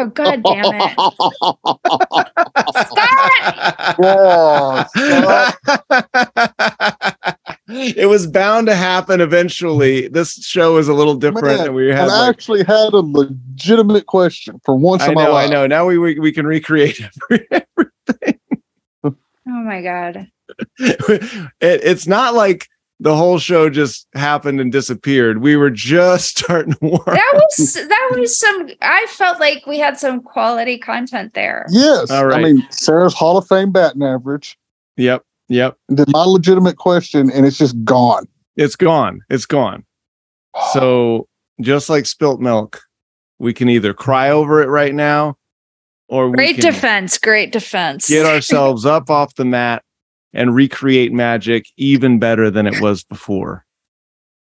Oh god damn it. it was bound to happen eventually. This show is a little different, Man, and we had I like, actually had a legitimate question for once I in my know, I life. know. Now we we, we can recreate every, Oh my god. it, it's not like the whole show just happened and disappeared. We were just starting to work. That was that was some I felt like we had some quality content there. Yes. All right. I mean, Sarah's Hall of Fame batting average, Yep, yep. and then my legitimate question, and it's just gone. It's gone. It's gone. So just like spilt milk, we can either cry over it right now, or we Great can defense, great defense. get ourselves up off the mat and recreate magic even better than it was before.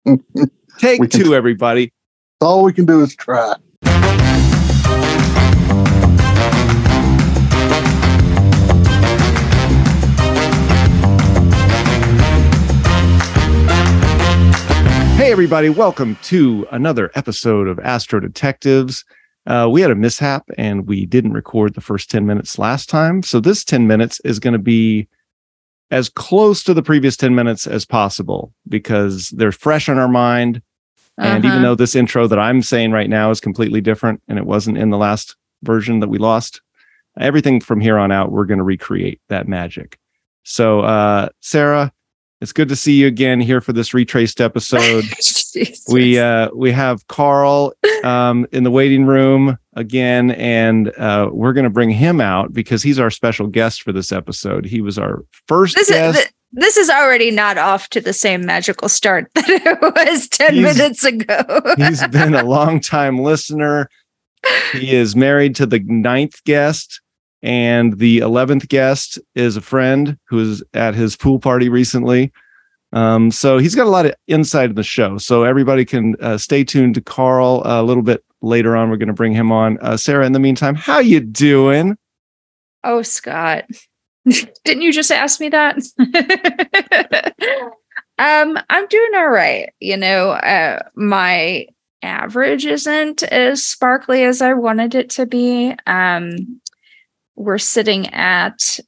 Take two, everybody. All we can do is try. Hey, everybody, welcome to another episode of Astro Detectives. Uh, we had a mishap and we didn't record the first 10 minutes last time. So, this 10 minutes is going to be as close to the previous 10 minutes as possible because they're fresh on our mind. And even Uh-huh. though this intro that I'm saying right now is completely different and it wasn't in the last version that we lost, everything from here on out, we're going to recreate that magic. So, uh, Sarah, it's good to see you again here for this retraced episode. We uh, we have Karl um, in the waiting room again, and uh, we're going to bring him out because he's our special guest for this episode. He was our first this guest. is th- this is already not off to the same magical start that it was 10 He's- minutes ago. He's been a long time listener. He is married to the ninth guest, and the eleventh guest is a friend who was at his pool party recently. Um, so he's got a lot of insight in the show. So everybody can uh, stay tuned to Karl a little bit later on. We're going to bring him on. Uh, Sarah, in the meantime, how you doing? oh, Scott. Didn't you just ask me that? um, I'm doing all right. You know, uh, my average isn't as sparkly as I wanted it to be. Um, we're sitting at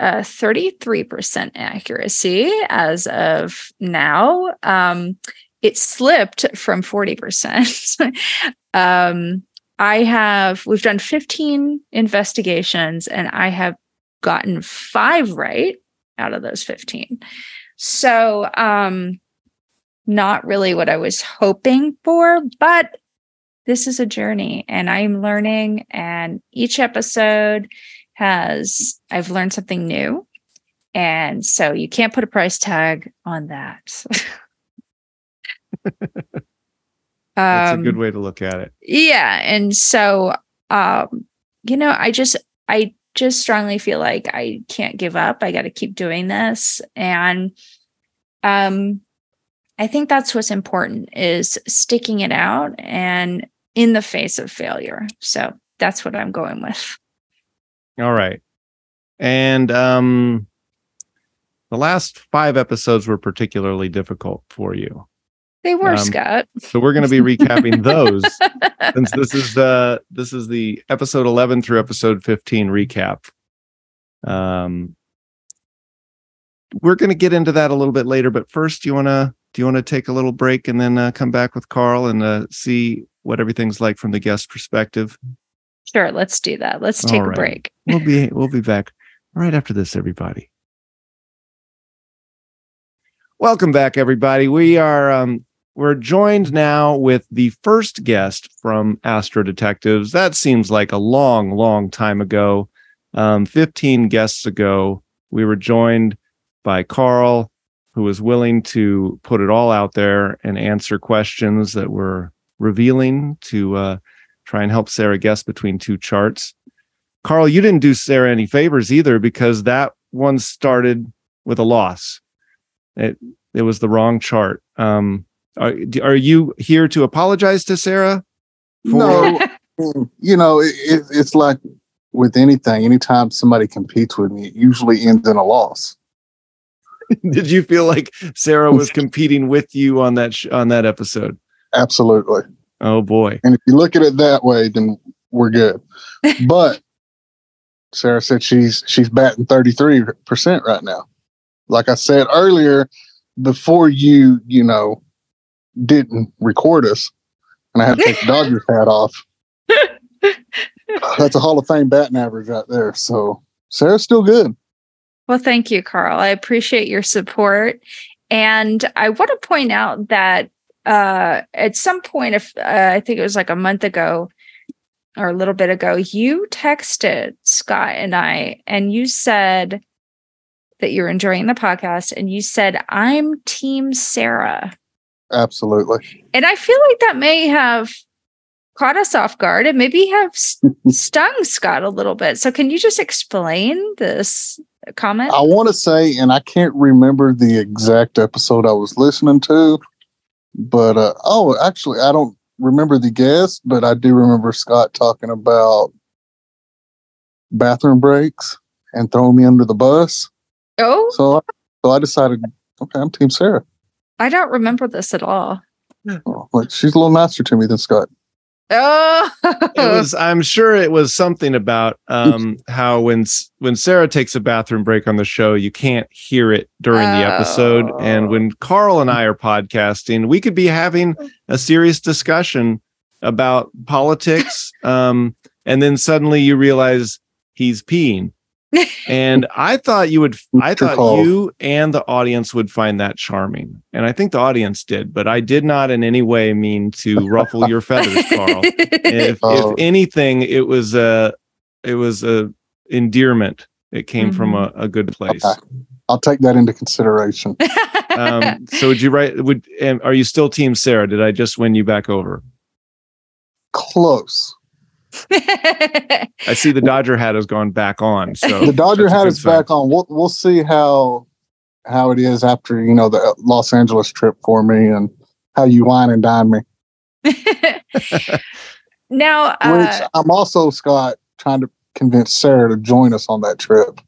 uh, 33% accuracy as of now. Um, it slipped from 40%. um, I have, we've done 15 investigations and I have gotten five right out of those 15. So, um, not really what I was hoping for, but this is a journey and I'm learning. And each episode has, I've learned something new. And so you can't put a price tag on that. That's Um, a good way to look at it. yeah and so um you know i just i just strongly feel like i can't give up i got to keep doing this and um i think that's what's important is sticking it out and in the face of failure so that's what i'm going with All right. And um the last five episodes were particularly difficult for you. they were Um, scott So we're going to be recapping those since this is the this is the episode 11 through episode 15 recap. Um we're going to get into that a little bit later, but first do you want to do you want to take a little break and then uh, come back with Carl and uh, see what everything's like from the guest perspective? Sure let's do that let's take right. a break We'll be we'll be back right after this everybody. Welcome back everybody. We are um we're joined now with the first guest from Astro Detectives. That seems like a long long time ago. Um 15 guests ago, we were joined by Karl who was willing to put it all out there and answer questions that were revealing to uh try and help Sarah guess between two charts. Karl, you didn't do Sarah any favors either because that one started with a loss. It it was the wrong chart. Um, are, are you here to apologize to Sarah? For- No, you know, it, it, it's like with anything. Anytime somebody competes with me, it usually ends in a loss. Did you feel like Sarah was competing with you on that sh- on that episode? Absolutely. Oh boy. And if you look at it that way, then we're good. but Sarah said she's she's batting 33% right now. Like I said earlier, before you, you know, didn't record us and I had to take the Dodgers hat off. That's a Hall of Fame batting average right there. So Sarah's still good. Well, thank you, Karl. I appreciate your support. And I want to point out that uh, at some point, if uh, I think it was like a month ago or a little bit ago, you texted Scott and I, and you said that you're enjoying the podcast, and you said, I'm Team Sarah. Absolutely. And I feel like that may have caught us off guard and maybe have stung Scott a little bit. So, can you just explain this comment? I want to say, and I can't remember the exact episode I was listening to, but uh, oh, actually, I don't remember the guest, but I do remember Scott talking about bathroom breaks and throwing me under the bus. Oh, so so I decided, okay, I'm Team Sarah. I don't remember this at all. Oh, like she's a little nicer to me than Scott. Oh, it was. I'm sure it was something about um, how when when Sarah takes a bathroom break on the show, you can't hear it during the episode. And Oh. when Karl and I are podcasting, we could be having a serious discussion about politics, um, and then suddenly you realize he's peeing. And I thought you would. I thought call. you and the audience would find that charming, and I think the audience did. But I did not in any way mean to ruffle your feathers, Karl if, Oh. if anything, it was a it was a endearment. It came from a, a good place. Okay. I'll take that into consideration. Um, so would you write? Would and are you still Team Sarah? Did I just win you back over? Close. I see the Dodger hat has gone back on. So The Dodger hat is sign. back on. We'll we'll see how how it is after you know the Los Angeles trip for me and how you wine and dine me. now, Which uh, I'm also Scott trying to convince Sarah to join us on that trip.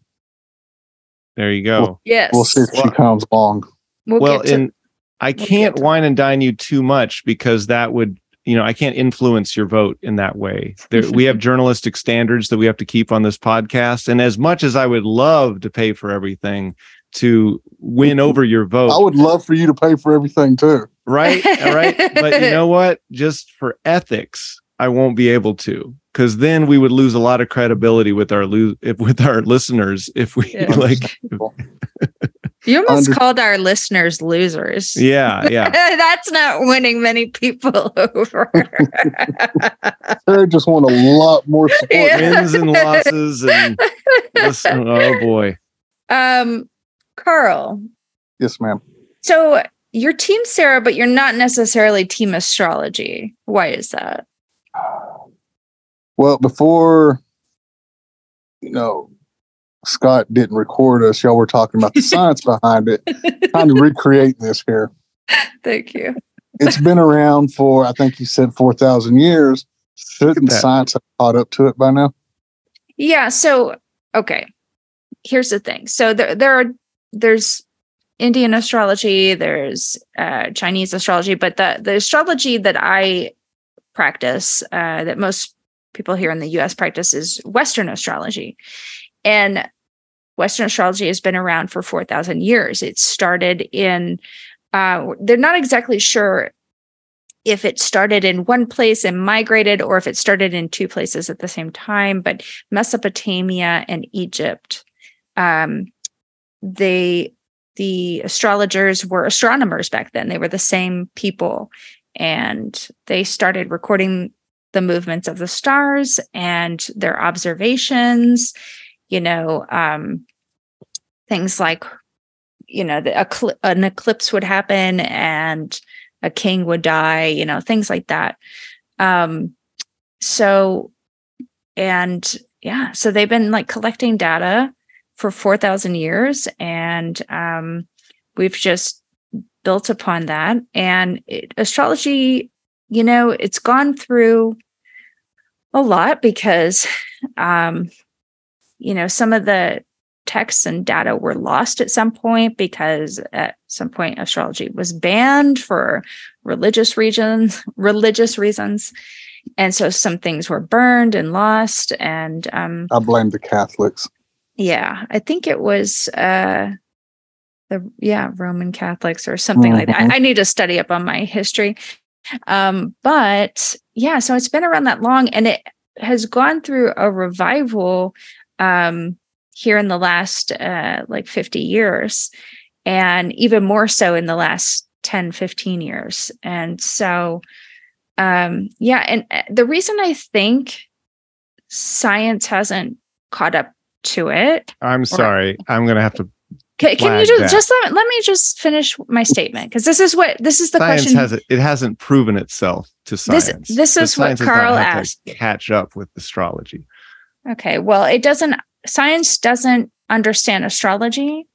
There you go. yes, We'll see if she comes along. Wewe'll well, get to- I can't to- wine and dine you too much because that would, you know, I can't influence your vote in that way. There, we have journalistic standards that we have to keep on this podcast, and as much as I would love to pay for everything to win mm-hmm. over your vote, I would love for you to pay for everything too. right, all right, but you know what? Just for ethics, I won't be able to because then we would lose a lot of credibility with our lo- if, with our listeners if we Yeah. like, you almost under- called our listeners losers. yeah, yeah. That's not winning many people over. Sarah just want a lot more support. Yeah. wins and losses and listen, oh boy um, Karl, Yes, ma'am. so you're team Sarah, but you're not necessarily team astrology. Why is that? Well, before you know, Scott didn't record us. Y'all were talking about the science behind it, trying to recreate this here. Thank you. It's been around for, I think you said, four thousand years. Shouldn't science have caught up to it by now? Yeah. So, okay. Here's the thing. So there, there are there's Indian astrology, there's uh, Chinese astrology, but the the astrology that I practice, uh, that most people here in the U.S. practice, is Western astrology, and Western astrology has been around for four thousand years. It started in. Uh, they're not exactly sure if it started in one place and migrated or if it started in two places at the same time, but Mesopotamia and Egypt. Um, they the astrologers were astronomers back then. They were the same people, and they started recording the movements of the stars and their observations. You know, um, things like you know the an eclipse would happen and a king would die. You know, things like that. Um, so and yeah so they've been like collecting data for 4000 years and um, we've just built upon that and it, astrology you know it's gone through a lot because um, you know some of the texts and data were lost at some point because at some point astrology was banned for religious reasons religious reasons and so some things were burned and lost and um I blame the Catholics. yeah i think it was uh the yeah roman catholics or something like that Mhm. I, I need to study up on my history um but yeah so it's been around that long and it has gone through a revival um here in the last uh like 50 years and even more so in the last 10 15 years and so um yeah and uh, the reason i think science hasn't caught up to it I'm sorry. I'm going to have to. can, can you just just let, let me just finish my statement because this is what this is the science question has it hasn't proven itself to science. this The is what Karl asked. Catch up with astrology. Okay. Well, it doesn't, science doesn't understand astrology.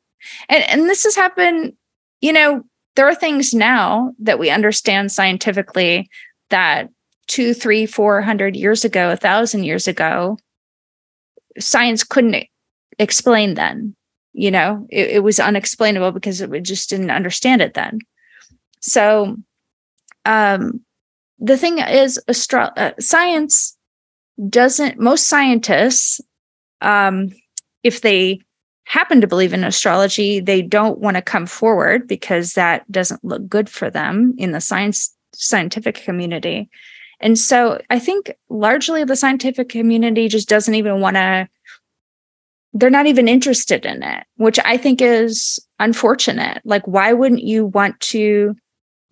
And, and this has happened, you know, there are things now that we understand scientifically that two, three, four hundred years ago, a thousand years ago, science couldn't explain then. You know, it, it was unexplainable because it just didn't understand it then. So, um, the thing is, astro- uh, science doesn't most scientists um if they happen to believe in astrology they don't want to come forward because that doesn't look good for them in the science scientific community. And so i think largely the scientific community just doesn't even want to they're not even interested in it which i think is unfortunate. Like why wouldn't you want to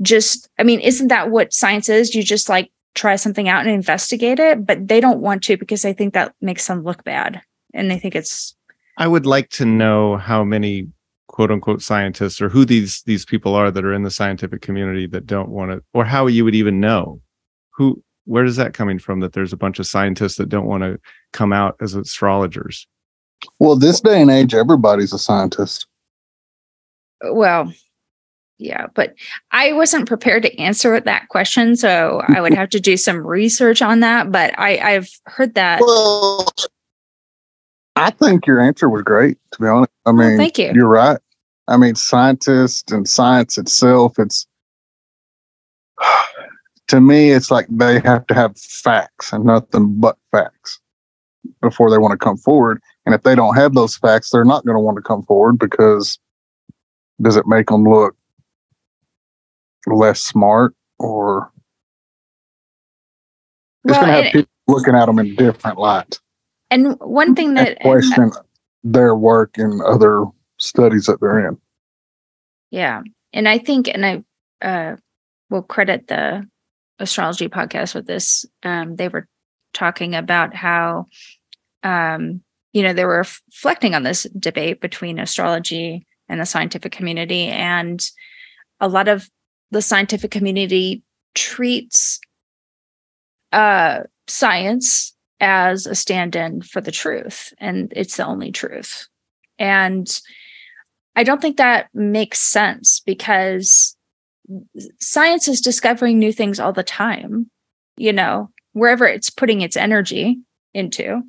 just i mean isn't that what science is? You just like try something out and investigate it, but they don't want to because they think that makes them look bad. And they think it's I would like to know how many quote unquote scientists or who these these people are that are in the scientific community that don't want to or how you would even know who where is that coming from that there's a bunch of scientists that don't want to come out as astrologers Well, this day and age, everybody's a scientist. well, yeah, but I wasn't prepared to answer that question. So I would have to do some research on that. But I, I've heard that. Well, I think your answer was great, to be honest. I Well, mean, thank you. you're right. I mean, scientists and science itself, it's to me, it's like they have to have facts and nothing but facts before they want to come forward. And if they don't have those facts, they're not going to want to come forward because does it make them look less smart or it's Well, going to have people looking at them in different light And one thing that question their work and other studies that they're in. Yeah. And I think, and I uh, will credit the astrology podcast with this. Um, they were talking about how, um, you know, they were reflecting on this debate between astrology and the scientific community. And a lot of the scientific community treats uh, science as a stand in for the truth, and it's the only truth. And I don't think that makes sense because science is discovering new things all the time, you know, wherever it's putting its energy into.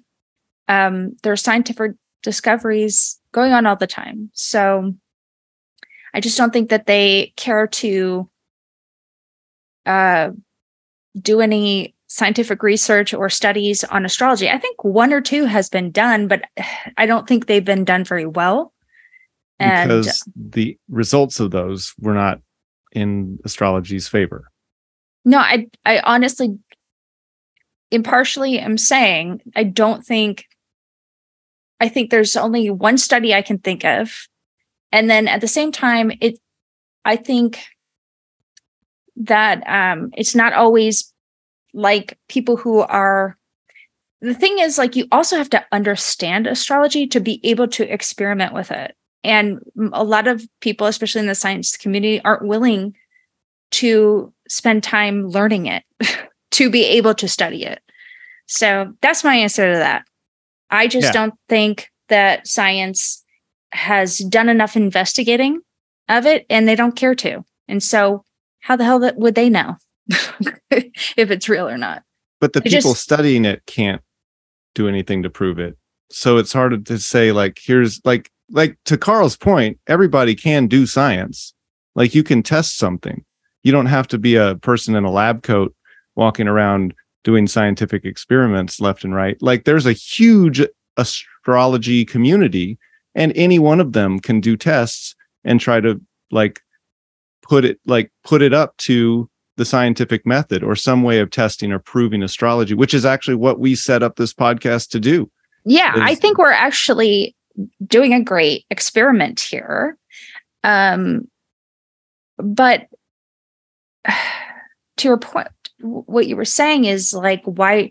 Um, there are scientific discoveries going on all the time. So I just don't think that they care to uh, do any scientific research or studies on astrology. I think one or two has been done, but I don't think they've been done very well. And because the results of those were not in astrology's favor No, I I honestly impartially am saying I don't think I think there's only one study I can think of. And then at the same time, it I think that um it's not always like people who are the thing is like you also have to understand astrology to be able to experiment with it. And a lot of people, especially in the science community, aren't willing to spend time learning it to be able to study it. So that's my answer to that. I just Yeah. don't think that science has done enough investigating of it and they don't care to. And so how the hell that would they know if it's real or not? but the people just- studying it can't do anything to prove it so it's hard to say like here's like like to karl's point everybody can do science like you can test something you don't have to be a person in a lab coat walking around doing scientific experiments left and right. Like there's a huge astrology community and any one of them can do tests and try to like put it like put it up to the scientific method or some way of testing or proving astrology, which is actually what we set up this podcast to do. Yeah, is- I think we're actually doing a great experiment here. Um, but to your point, what you were saying is like why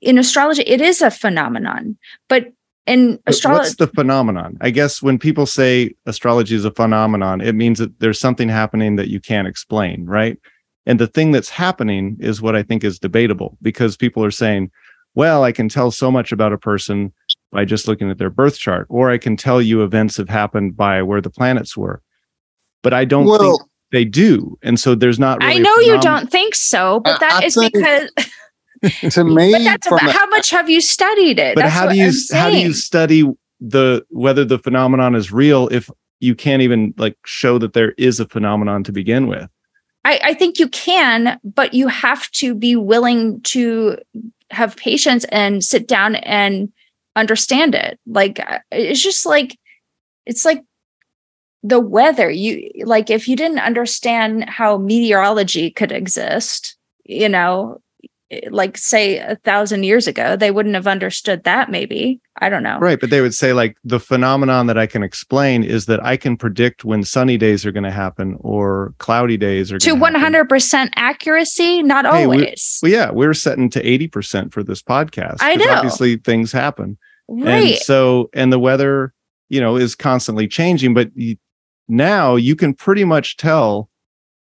in astrology it is a phenomenon, but in astrology, What's the phenomenon? I guess when people say astrology is a phenomenon, it means that there's something happening that you can't explain, right? And the thing that's happening is what I think is debatable because people are saying, well, I can tell so much about a person by just looking at their birth chart, or I can tell you events have happened by where the planets were. But I don't think they do. And so there's not really I a know you don't think so, but I- that I is think- because to me, but that's from about, a- how much have you studied it? But That's how do you how do you study the whether the phenomenon is real if you can't even like show that there is a phenomenon to begin with? I, I think you can, but you have to be willing to have patience and sit down and understand it. Like uh, it's just like it's like the weather. You like if you didn't understand how meteorology could exist, you know, Eh, like say a thousand years ago, they wouldn't have understood that. Maybe I don't know. Right, but they would say like the phenomenon that I can explain is that I can predict when sunny days are going to happen or cloudy days are To gonna happen. hundred percent accuracy, not Hey, we- always. Well, yeah, we're setting to 80% for this podcast. I know. Obviously things happen. right. And so and the weather, you know, is constantly changing, but you, now you can pretty much tell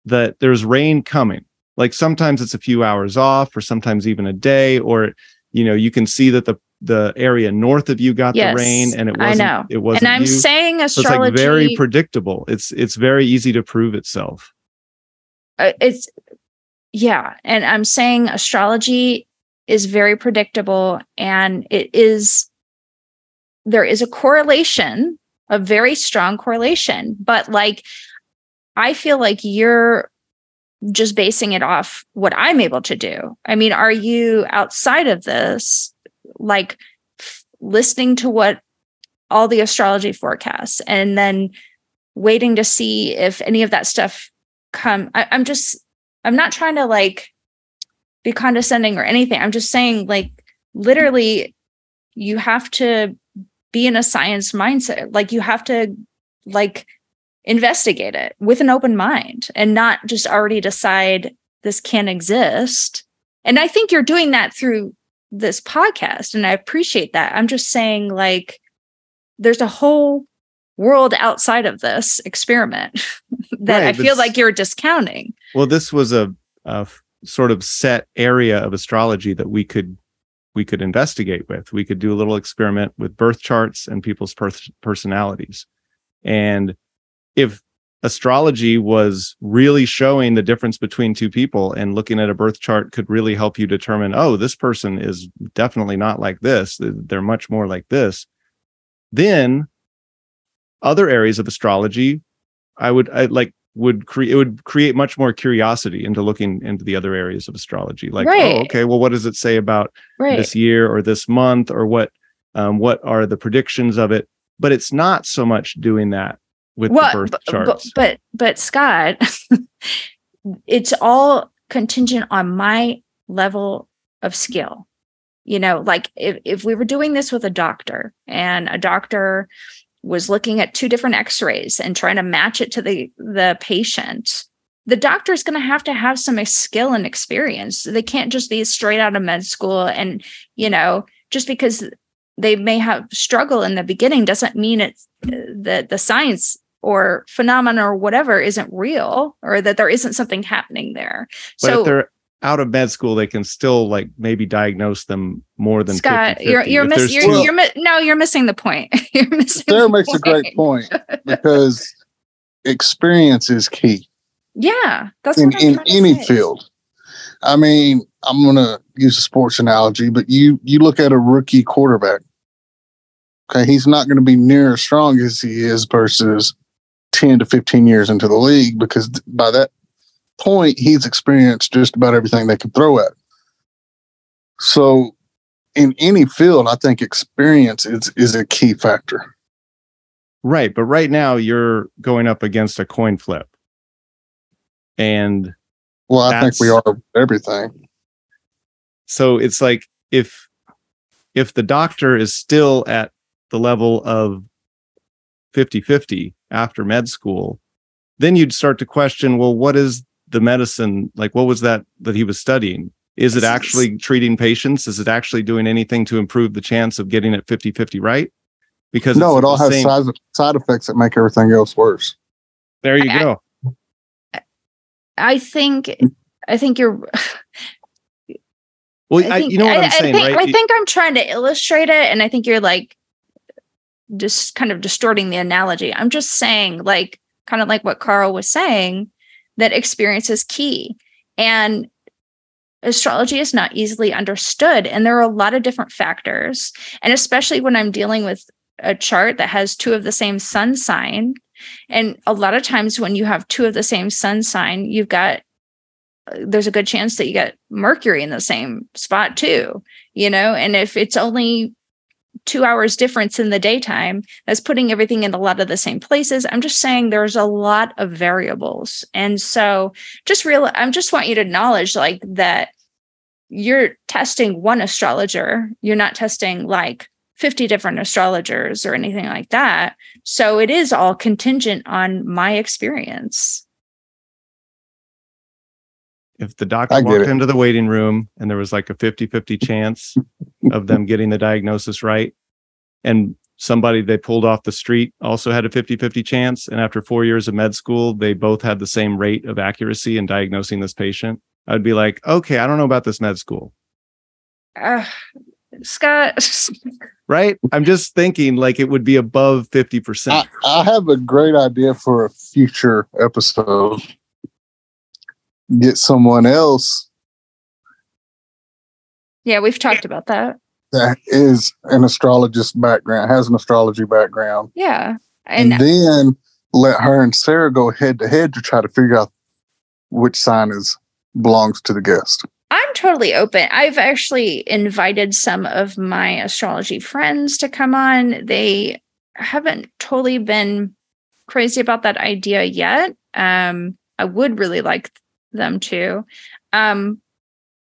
that there's rain coming. Like sometimes it's a few hours off or sometimes even a day or you know, you can see that the the area north of you got Yes, the rain and it wasn't I know. it wasn't and I'm you. saying so it's like very predictable. It's it's very easy to prove itself. uh, it's yeah, and I'm saying astrology is very predictable, and it is there is a correlation, a very strong correlation, but like I feel like you're just basing it off what I'm able to do. I mean, are you outside of this, like f- listening to what all the astrology forecasts and then waiting to see if any of that stuff come? I, I'm just, I'm not trying to like be condescending or anything. I'm just saying, like, literally, you have to be in a science mindset. Like, you have to, like, investigate it with an open mind and not just already decide this can't exist. And I think you're doing that through this podcast. And I appreciate that. I'm just saying, like, there's a whole world outside of this experiment that Right, I feel like you're discounting. Well, this was a, a sort of set area of astrology that we could we could investigate with. We could do a little experiment with birth charts and people's per- personalities. And if astrology was really showing the difference between two people and looking at a birth chart could really help you determine, oh, this person is definitely not like this. They're much more like this. Then other areas of astrology, I would I like would create it would create much more curiosity into looking into the other areas of astrology. Like, Right. oh, okay, well, what does it say about Right. this year or this month or what um, what are the predictions of it? But it's not so much doing that with Well, the birth but, charts. But, but Scott, it's all contingent on my level of skill. You know, like if, if we were doing this with a doctor and a doctor was looking at two different x-rays and trying to match it to the the patient, the doctor is going to have to have some skill and experience. They can't just be straight out of med school and, you know, just because they may have struggle in the beginning doesn't mean it's that the science or phenomena or whatever isn't real or that there isn't something happening there. but so if they're out of med school, they can still like maybe diagnose them more than Scott, 50-50. you're you're If missing you're, two- you're mi- no, you're missing the point. you're missing Sarah the makes a great point because experience is key Yeah, that's in, what in any say. field. I mean, I'm gonna use a sports analogy, but you you look at a rookie quarterback. Okay, he's not going to be near as strong as he is versus 10 to 15 years into the league because by that point he's experienced just about everything they can throw at. him. So, in any field, I think experience is is a key factor. Right, but right now you're going up against a coin flip, and Well, I think we are everything. so it's like if if the doctor is still at the level of 50-50 after med school then you'd start to question well what is the medicine? Like what was that that he was studying? Is it actually treating patients? Is it actually doing anything to improve the chance of getting it 50-50 right? Because No, it all has same- side side effects that make everything else worse. there you I- go. I think I think you're well I I think, you know what I, i'm saying I think, right? I think I'm trying to illustrate it, and I think you're like just kind of distorting the analogy. I'm just saying, like, kind of like what Karl was saying, that experience is key. And astrology is not easily understood. And there are a lot of different factors. And especially when I'm dealing with a chart that has two of the same sun sign. And a lot of times when you have two of the same sun sign, you've got there's a good chance that you get Mercury in the same spot too, you know? And if it's only two hours difference in the daytime, that's putting everything in a lot of the same places. I'm just saying there's a lot of variables. And so just real, I'm just want you to acknowledge like that you're testing one astrologer, you're not testing like 50 different astrologers or anything like that. So it is all contingent on my experience. If the doctor I walked it. into the waiting room and there was like a 50-50 chance of them getting the diagnosis right and somebody they pulled off the street also had a 50-50 chance and after four years of med school they both had the same rate of accuracy in diagnosing this patient i'd be like okay i don't know about this med school Uh, Scott, right i'm just thinking like it would be above 50% I, I have a great idea for a future episode. Get someone else yeah, we've talked about that. that is an astrologist background, has an astrology background, Yeah. and, And then let her and Sarah go head to head to try to figure out which sign is belongs to the guest. I'm totally open. I've actually invited some of my astrology friends to come on. They haven't totally been crazy about that idea yet. Um, I would really like them to. Um,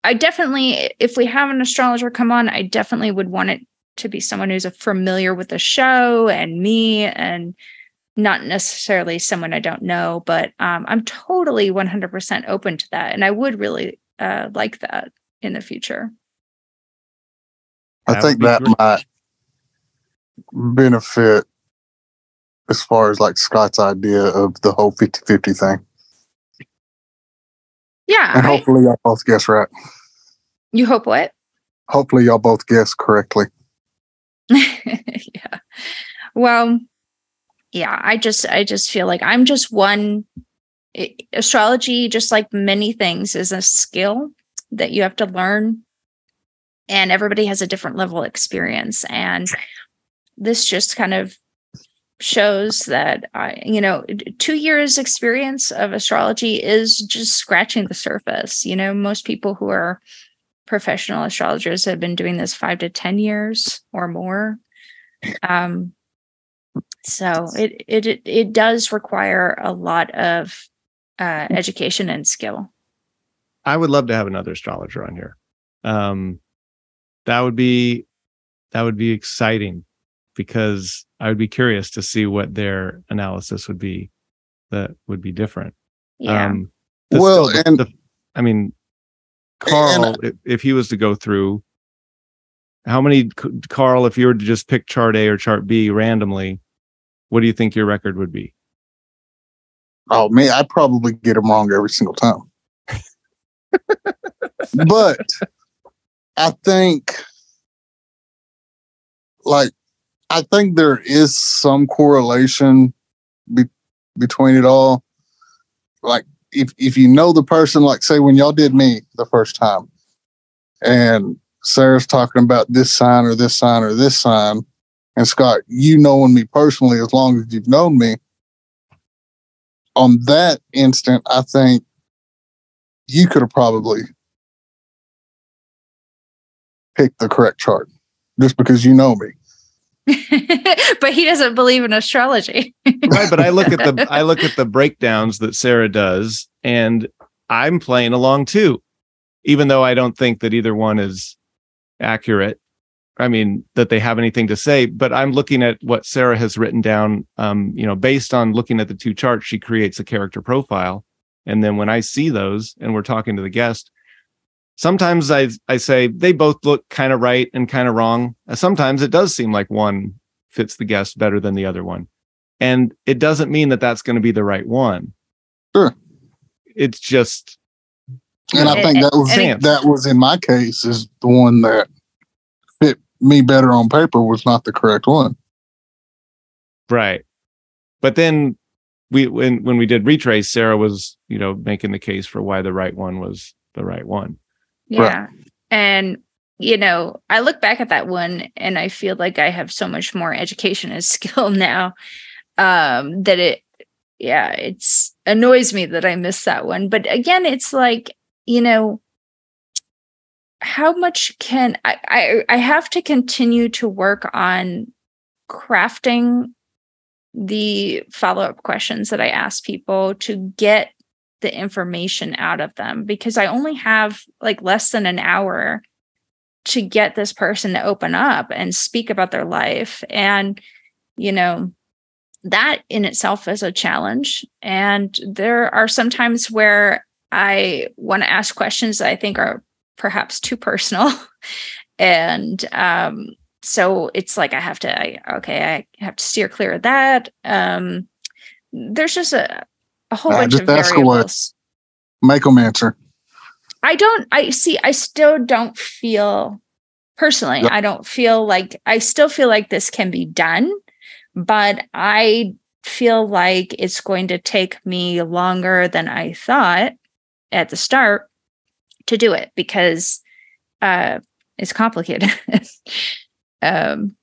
I definitely, if we have an astrologer come on, I definitely would want it to be someone who's familiar with the show and me and not necessarily someone I don't know, but um, I'm totally 100% open to that. And I would really uh, like that in the future. I That think that great. might benefit as far as like Scott's idea of the whole 50 50 thing. Yeah. And I- hopefully, y'all both guess right. you hope what? Hopefully, y'all both guess correctly. yeah. Well, yeah, I just I just feel like I'm just one astrology just like many things is a skill that you have to learn and everybody has a different level of experience and this just kind of shows that I you know 2 years experience of astrology is just scratching the surface. You know most people who are professional astrologers have been doing this 5 to 10 years or more. Um so it it it, it does require a lot of uh, education and skill. I would love to have another astrologer on here. Um, that would be that would be exciting because I would be curious to see what their analysis would be that would be different. yeah Um, the- Well, still and- the- I mean, Karl, if, if he was to go through, how many Karl, if you were to just pick chart A or chart B randomly, what do you think your record would be? Oh man, I probably get them wrong every single time. but I think, like, I think there is some correlation be- between it all. Like, if if you know the person, like, say when y'all did me the first time, and Sarah's talking about this sign or this sign or this sign, and Scott, you knowing me personally as long as you've known me, on that instant, I think you could have probably picked the correct chart just because you know me. but he doesn't believe in astrology. right, but I look at the I look at the breakdowns that Sarah does, and I'm playing along too, even though I don't think that either one is accurate. I mean that they have anything to say, but I'm looking at what Sarah has written down. Um, you know, based on looking at the two charts, she creates a character profile, and then when I see those, and we're talking to the guest, sometimes I I say they both look kind of right and kind of wrong. Uh, sometimes it does seem like one fits the guest better than the other one, and it doesn't mean that that's going to be the right one. Sure, it's just. And I think that was that was in my case is the one that fit me better on paper was not the correct one. Right, but then we when when we did retrace, Sarah was you know making the case for why the right one was the right one. Yeah. Right. And you know, I look back at that one and I feel like I have so much more education and skill now um that it yeah, it's annoys me that I missed that one. But again, it's like, you know, how much can I I, I have to continue to work on crafting the follow-up questions that I ask people to get the information out of them because I only have like less than an hour to get this person to open up and speak about their life. And, you know, that in itself is a challenge. And there are some times where I want to ask questions that I think are perhaps too personal. and um, so it's like I have to, I, okay, I have to steer clear of that. Um, there's just a, a whole uh, bunch of variables. Make them answer. I don't. I see. I still don't feel personally. I don't feel like I still feel like this can be done, but I feel like it's going to take me longer than I thought at the start to do it because uh, it's complicated. um,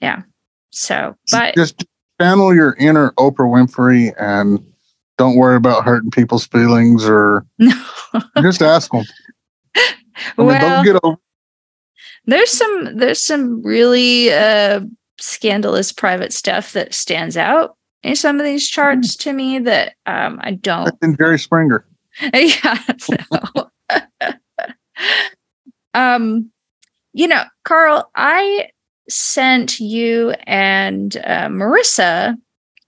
yeah. So, but just channel your inner Oprah Winfrey and don't worry about hurting people's feelings or just ask them. I mean, well, get over. There's some there's some really uh, scandalous private stuff that stands out in some of these charts mm. to me that um, I don't. In Jerry Springer. yeah. Um, you know, Karl, I sent you and uh, Marissa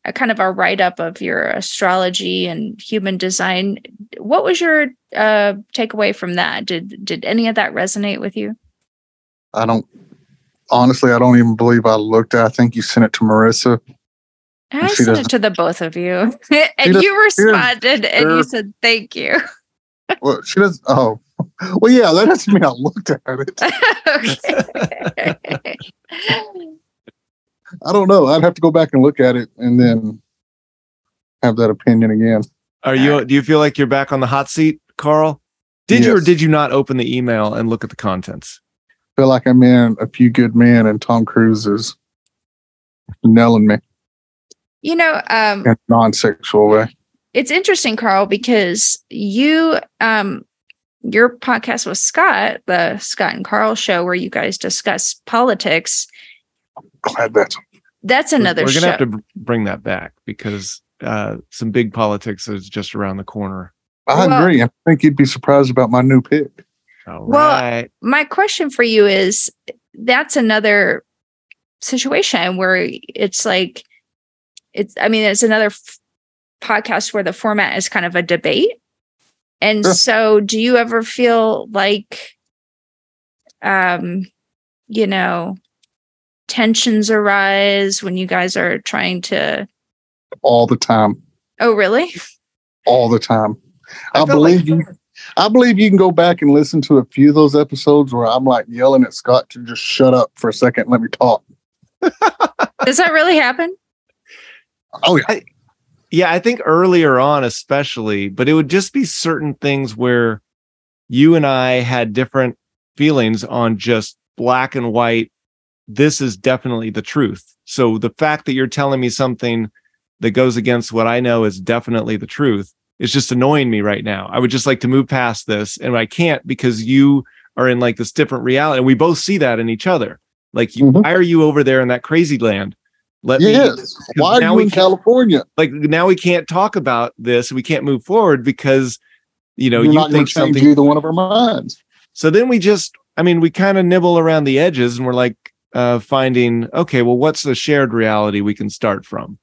a kind of a write up of your astrology and human design. What was your uh, takeaway from that? Did did any of that resonate with you? I don't honestly. I don't even believe I looked at. I think you sent it to Marissa. I sent it to the both of you, and you responded, and you said thank you. well, she does. Oh, well, yeah. That doesn't mean I looked at it. I don't know. I'd have to go back and look at it and then have that opinion again. Are you? Do you feel like you're back on the hot seat, Karl? Did yes. you or did you not open the email and look at the contents? I feel like I'm in a few good men, and Tom Cruise is nailing me. You know, um, in a non-sexual way. It's interesting, Karl, because you um your podcast with Scott, the Scott and Karl show, where you guys discuss politics glad that's that's another. We're, we're gonna have to bring that back because uh, some big politics is just around the corner. I well, agree. I think you'd be surprised about my new pick. All well, right. my question for you is: that's another situation where it's like it's. I mean, it's another f- podcast where the format is kind of a debate. And sure. so, do you ever feel like, um, you know, tensions arise when you guys are trying to all the time. Oh really? All the time. I, I believe like- you i believe you can go back and listen to a few of those episodes where i'm like yelling at scott to just shut up for a second let me talk. Does that really happen? Oh yeah. I, yeah i think earlier on especially but it would just be certain things where you and i had different feelings on just black and white this is definitely the truth. So the fact that you're telling me something that goes against what I know is definitely the truth is just annoying me right now. I would just like to move past this and I can't because you are in like this different reality and we both see that in each other like you, Mhm. why are you over there in that crazy land let me Yes. Why are you in California? like now we can't talk about this we can't move forward because you know You're you think something either one of our minds. so then we just i mean we kind of nibble around the edges and we're like uh finding okay well what's the shared reality we can start from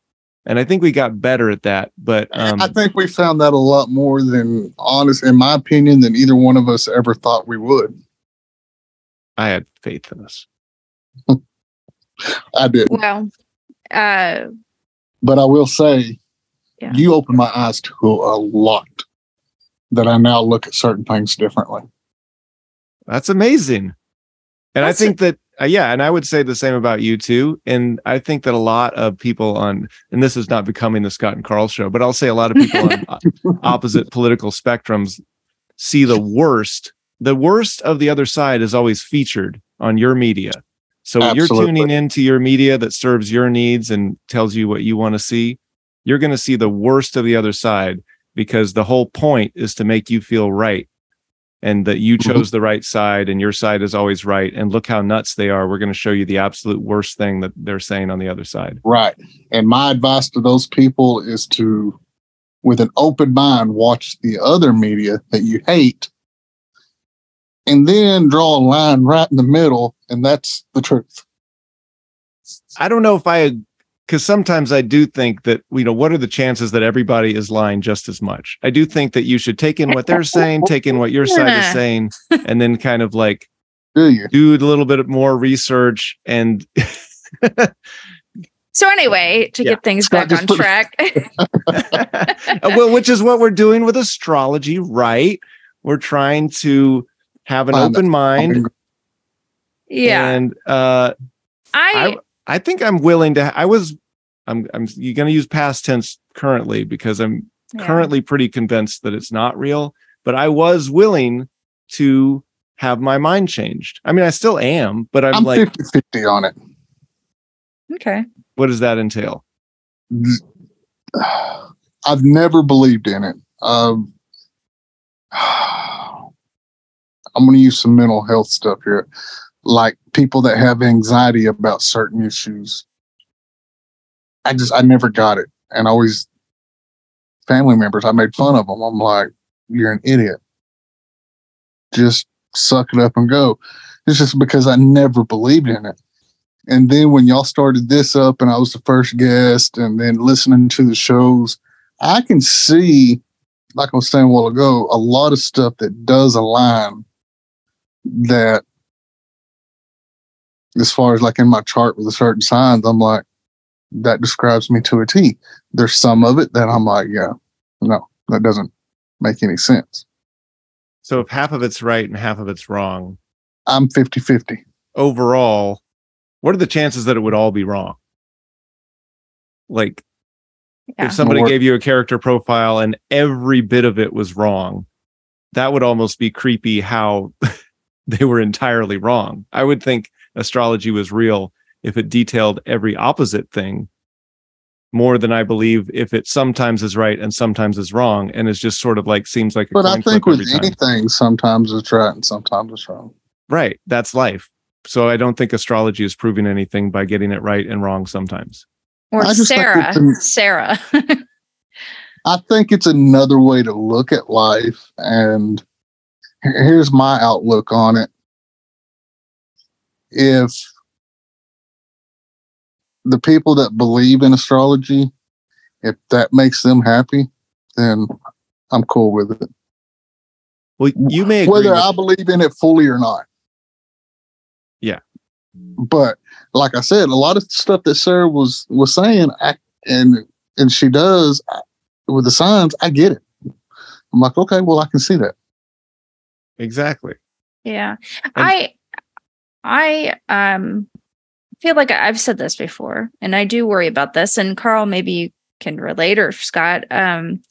and i think we got better at that but um I think we found that a lot more than honest, in my opinion, than either one of us ever thought we would. i had faith in us I did. Well, uh, But I will say, Yeah. you opened my eyes to a lot that I now look at certain things differently. That's amazing. And That's I think that, uh, yeah, and I would say the same about you too. And I think that a lot of people on, and this is not becoming the Scott and Karl show, but I'll say a lot of people on opposite political spectrums see the worst. The worst of the other side is always featured on your media. So you're Absolutely. tuning into your media that serves your needs and tells you what you want to see. You're going to see the worst of the other side because the whole point is to make you feel right and that you Mhm. chose the right side and your side is always right. And look how nuts they are. We're going to show you the absolute worst thing that they're saying on the other side. Right. And my advice to those people is to, with an open mind, watch the other media that you hate and then draw a line right in the middle. And that's the truth. I don't know if I, because sometimes I do think that, you know, what are the chances that everybody is lying just as much? I do think that you should take in what they're saying, take in what your side is saying, and then kind of like Do you? do a little bit more research and so anyway, to Yeah. get things back on track. well, which is what we're doing with astrology, right? We're trying to have an Find open mind yeah. and uh I, I think I'm willing to. I was. I'm. I'm. You're going to use past tense currently because I'm yeah. currently pretty convinced that it's not real. But I was willing to have my mind changed. I mean, I still am, but I'm, I'm like, 50 50 on it. Okay. what does that entail? I've never believed in it. Um, I'm going to use some mental health stuff here, like people that have anxiety about certain issues. I just, I never got it. And always, family members, I made fun of them. I'm like, you're an idiot. Just suck it up and go. It's just because I never believed in it. And then when y'all started this up and I was the first guest and then listening to the shows, I can see, like I was saying a while ago, a lot of stuff that does align that as far as like in my chart with a certain signs, I'm like, that describes me to a T. There's some of it that I'm like, yeah, no, that doesn't make any sense. So if half of it's right and half of it's wrong, I'm 50 50. overall, what are the chances that it would all be wrong? Like Yeah. if somebody Or- gave you a character profile and every bit of it was wrong, that would almost be creepy how they were entirely wrong. I would think astrology was real if it detailed every opposite thing more than I believe if it sometimes is right and sometimes is wrong and it's just sort of like seems like a But I think flip with every time. anything, sometimes it's right and sometimes it's wrong. Right, that's life. So I don't think astrology is proving anything by getting it right and wrong sometimes. or I just think Sarah. an- Sarah. I think it's another way to look at life. And here's my outlook on it. If the people that believe in astrology, if that makes them happy, then I'm cool with it. Well, you may agree Whether with- I believe in it fully or not. Yeah. But like I said, a lot of stuff that Sarah was was saying, I, and and she does I- with the signs, I get it. I'm like, okay, well, I can see that. exactly. Yeah. And- I I um feel like I've said this before and I do worry about this and Karl maybe you can relate or Scott um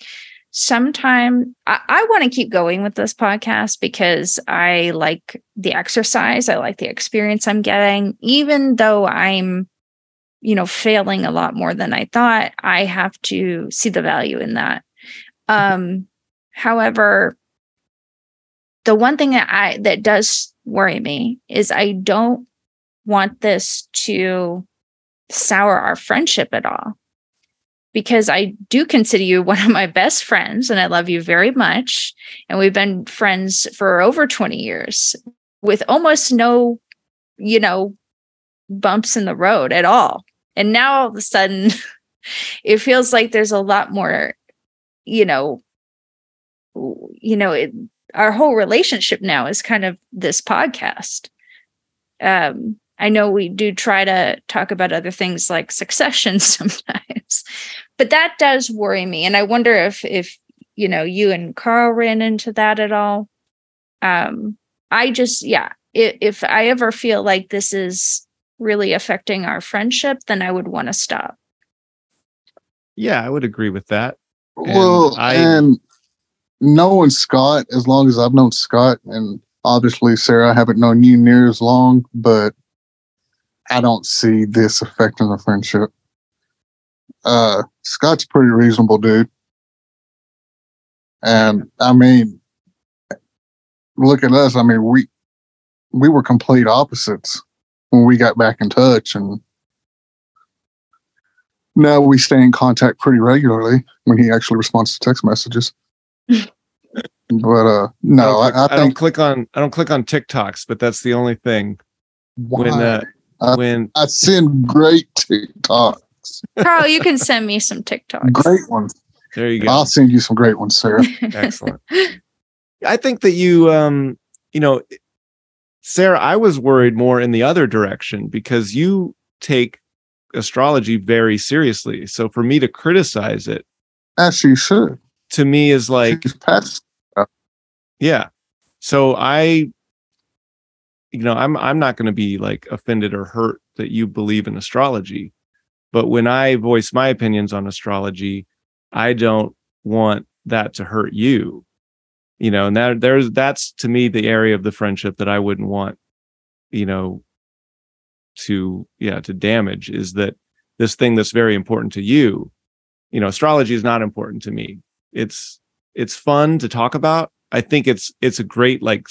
sometime I, I want to keep going with this podcast because I like the exercise, I like the experience I'm getting even though I'm you know failing a lot more than I thought, I have to see the value in that. Um however the one thing that I that does worry me is I don't want this to sour our friendship at all. Because I do consider you one of my best friends and I love you very much. And we've been friends for over 20 years with almost no, you know, bumps in the road at all. And now all of a sudden, it feels like there's a lot more, you know, you know, it, our whole relationship now is kind of this podcast. Um, I know we do try to talk about other things like succession sometimes, but that does worry me. And I wonder if if you know you and Karl ran into that at all. Um, I just yeah, if, if I ever feel like this is really affecting our friendship, then I would want to stop. Yeah, I would agree with that. Well, I, and knowing Scott, as long as I've known Scott, and obviously Sarah, I haven't known you near as long, but I don't see this affecting the friendship. Uh, Scott's pretty reasonable dude. And I mean, look at us. I mean, we we were complete opposites when we got back in touch and now we stay in contact pretty regularly when he actually responds to text messages. but uh no, I don't, click, I, I, I don't click on I don't click on TikToks, but that's the only thing. Why? When uh, I, when I send great TikToks. Karl, you can send me some TikToks. Great ones. There you go. I'll send you some great ones, Sarah. Excellent. I think that you um you know Sarah, I was worried more in the other direction because you take astrology very seriously. So for me to criticize it, as you should, to me is like, yeah. So I, you know, I'm I'm not going to be like offended or hurt that you believe in astrology, but when I voice my opinions on astrology, I don't want that to hurt you you know and that there's that's to me the area of the friendship that i wouldn't want you know to yeah to damage is that this thing that's very important to you you know astrology is not important to me it's it's fun to talk about i think it's it's a great like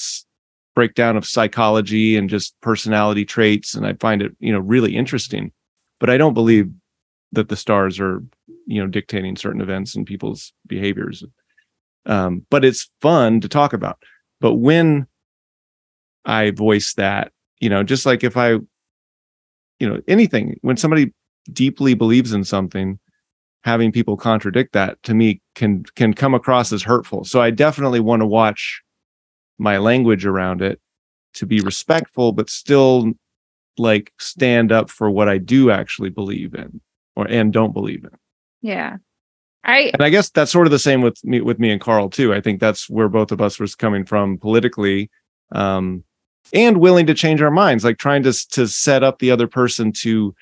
breakdown of psychology and just personality traits and i find it you know really interesting but i don't believe that the stars are you know dictating certain events and people's behaviors um, but it's fun to talk about. But when I voice that, you know, just like if I, you know, anything, when somebody deeply believes in something, having people contradict that to me can can come across as hurtful. So I definitely want to watch my language around it to be respectful, but still like stand up for what I do actually believe in or and don't believe in. Yeah. I and I guess that's sort of the same with me with me and Karl too. I think that's where both of us was coming from politically, um, and willing to change our minds, like trying to to set up the other person to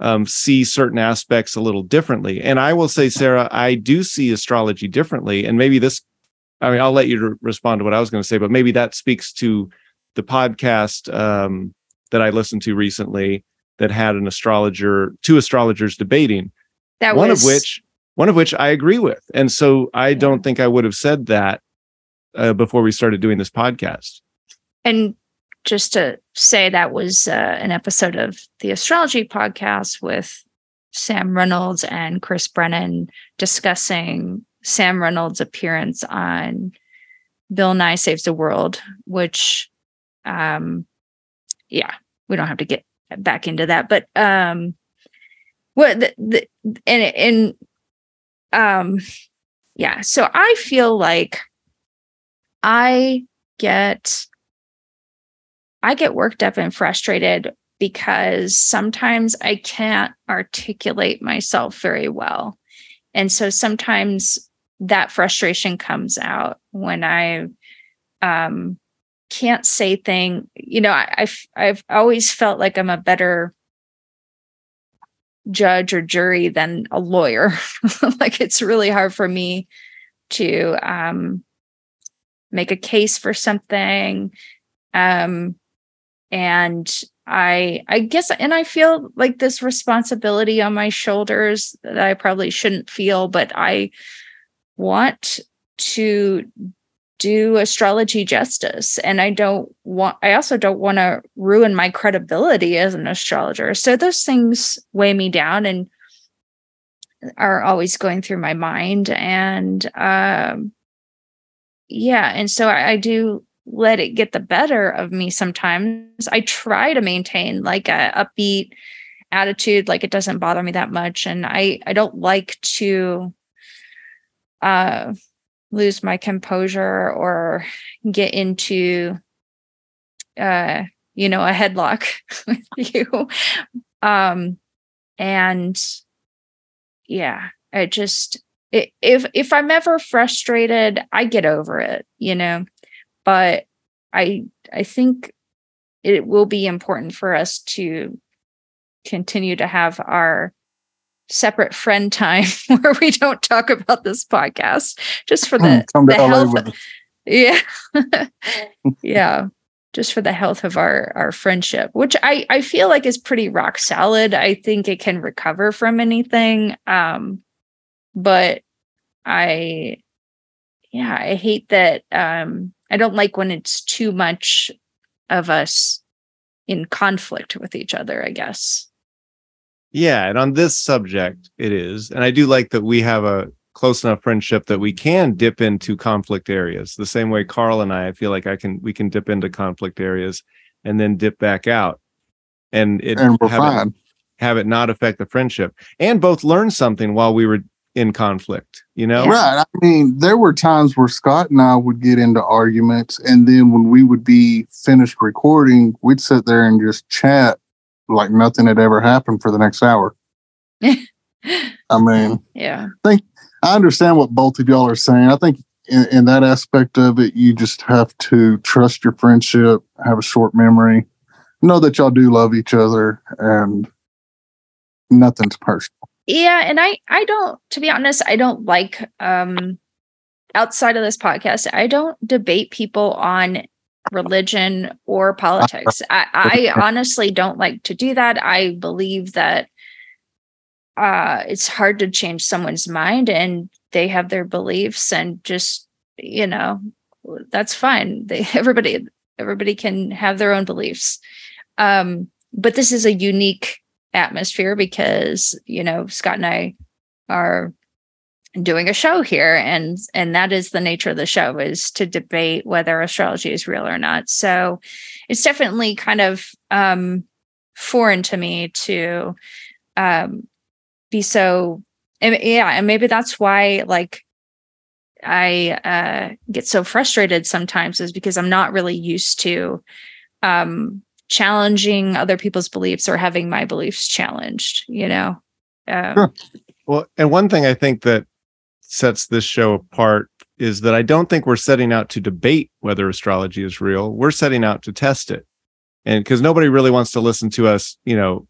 um, see certain aspects a little differently. And I will say, Sarah, I do see astrology differently, and maybe this. I mean, I'll let you respond to what I was going to say, but maybe that speaks to the podcast um, that I listened to recently that had an astrologer, two astrologers debating. That one was, of which one of which I agree with. And so I don't think I would have said that uh, before we started doing this podcast. And just to say, that was uh, an episode of the astrology podcast with Sam Reynolds and Chris Brennan discussing Sam Reynolds' appearance on Bill Nye Saves the World, which, um, yeah, we don't have to get back into that, but um, what the, the and and um yeah so i feel like i get i get worked up and frustrated because sometimes i can't articulate myself very well and so sometimes that frustration comes out when i um can't say thing you know I, I've, I've always felt like i'm a better judge or jury than a lawyer. like it's really hard for me to um, make a case for something. Um, and I I guess and I feel like this responsibility on my shoulders that I probably shouldn't feel, but I want to do astrology justice. And i don't want i also don't want to ruin my credibility as an astrologer. So those things weigh me down and are always going through my mind. And um yeah and so I, I do let it get the better of me sometimes. I try to maintain like a upbeat attitude like it doesn't bother me that much. And i i don't like to uh lose my composure or get into uh you know a headlock with you. Um and yeah i just if if i'm ever frustrated i get over it you know but i i think it will be important for us to continue to have our separate friend time where we don't talk about this podcast just for the, the health yeah. Yeah just for the health of our our friendship which i i feel like is pretty rock solid. I think it can recover from anything um but i yeah i hate that um i don't like when it's too much of us in conflict with each other i guess yeah, and on this subject, it is. And I do like that we have a close enough friendship that we can dip into conflict areas. The same way Karl and I, I feel like I can we can dip into conflict areas and then dip back out. And it and we're have fine. It, have it not affect the friendship. And both learn something while we were in conflict, you know? Right. I mean, there were times where Scott and I would get into arguments, and then when we would be finished recording, we'd sit there and just chat like nothing had ever happened for the next hour. I mean, yeah. I think I understand what both of y'all are saying. I think in, in, that aspect of it, you just have to trust your friendship, have a short memory, know that y'all do love each other, and nothing's personal. Yeah, and I I don't to be honest, I don't like um outside of this podcast, I don't debate people on religion or politics. I, I honestly don't like to do that. I believe that uh, it's hard to change someone's mind and they have their beliefs and just, you know, that's fine. They everybody everybody can have their own beliefs. Um, but this is a unique atmosphere because, you know, Scott and I are doing a show here and and that is the nature of the show is to debate whether astrology is real or not. So it's definitely kind of um foreign to me to um be so and, yeah and maybe that's why like i uh get so frustrated sometimes is because i'm not really used to um challenging other people's beliefs or having my beliefs challenged you know um, sure. well and one thing i think that sets this show apart is that I don't think we're setting out to debate whether astrology is real. We're setting out to test it. And because nobody really wants to listen to us, you know,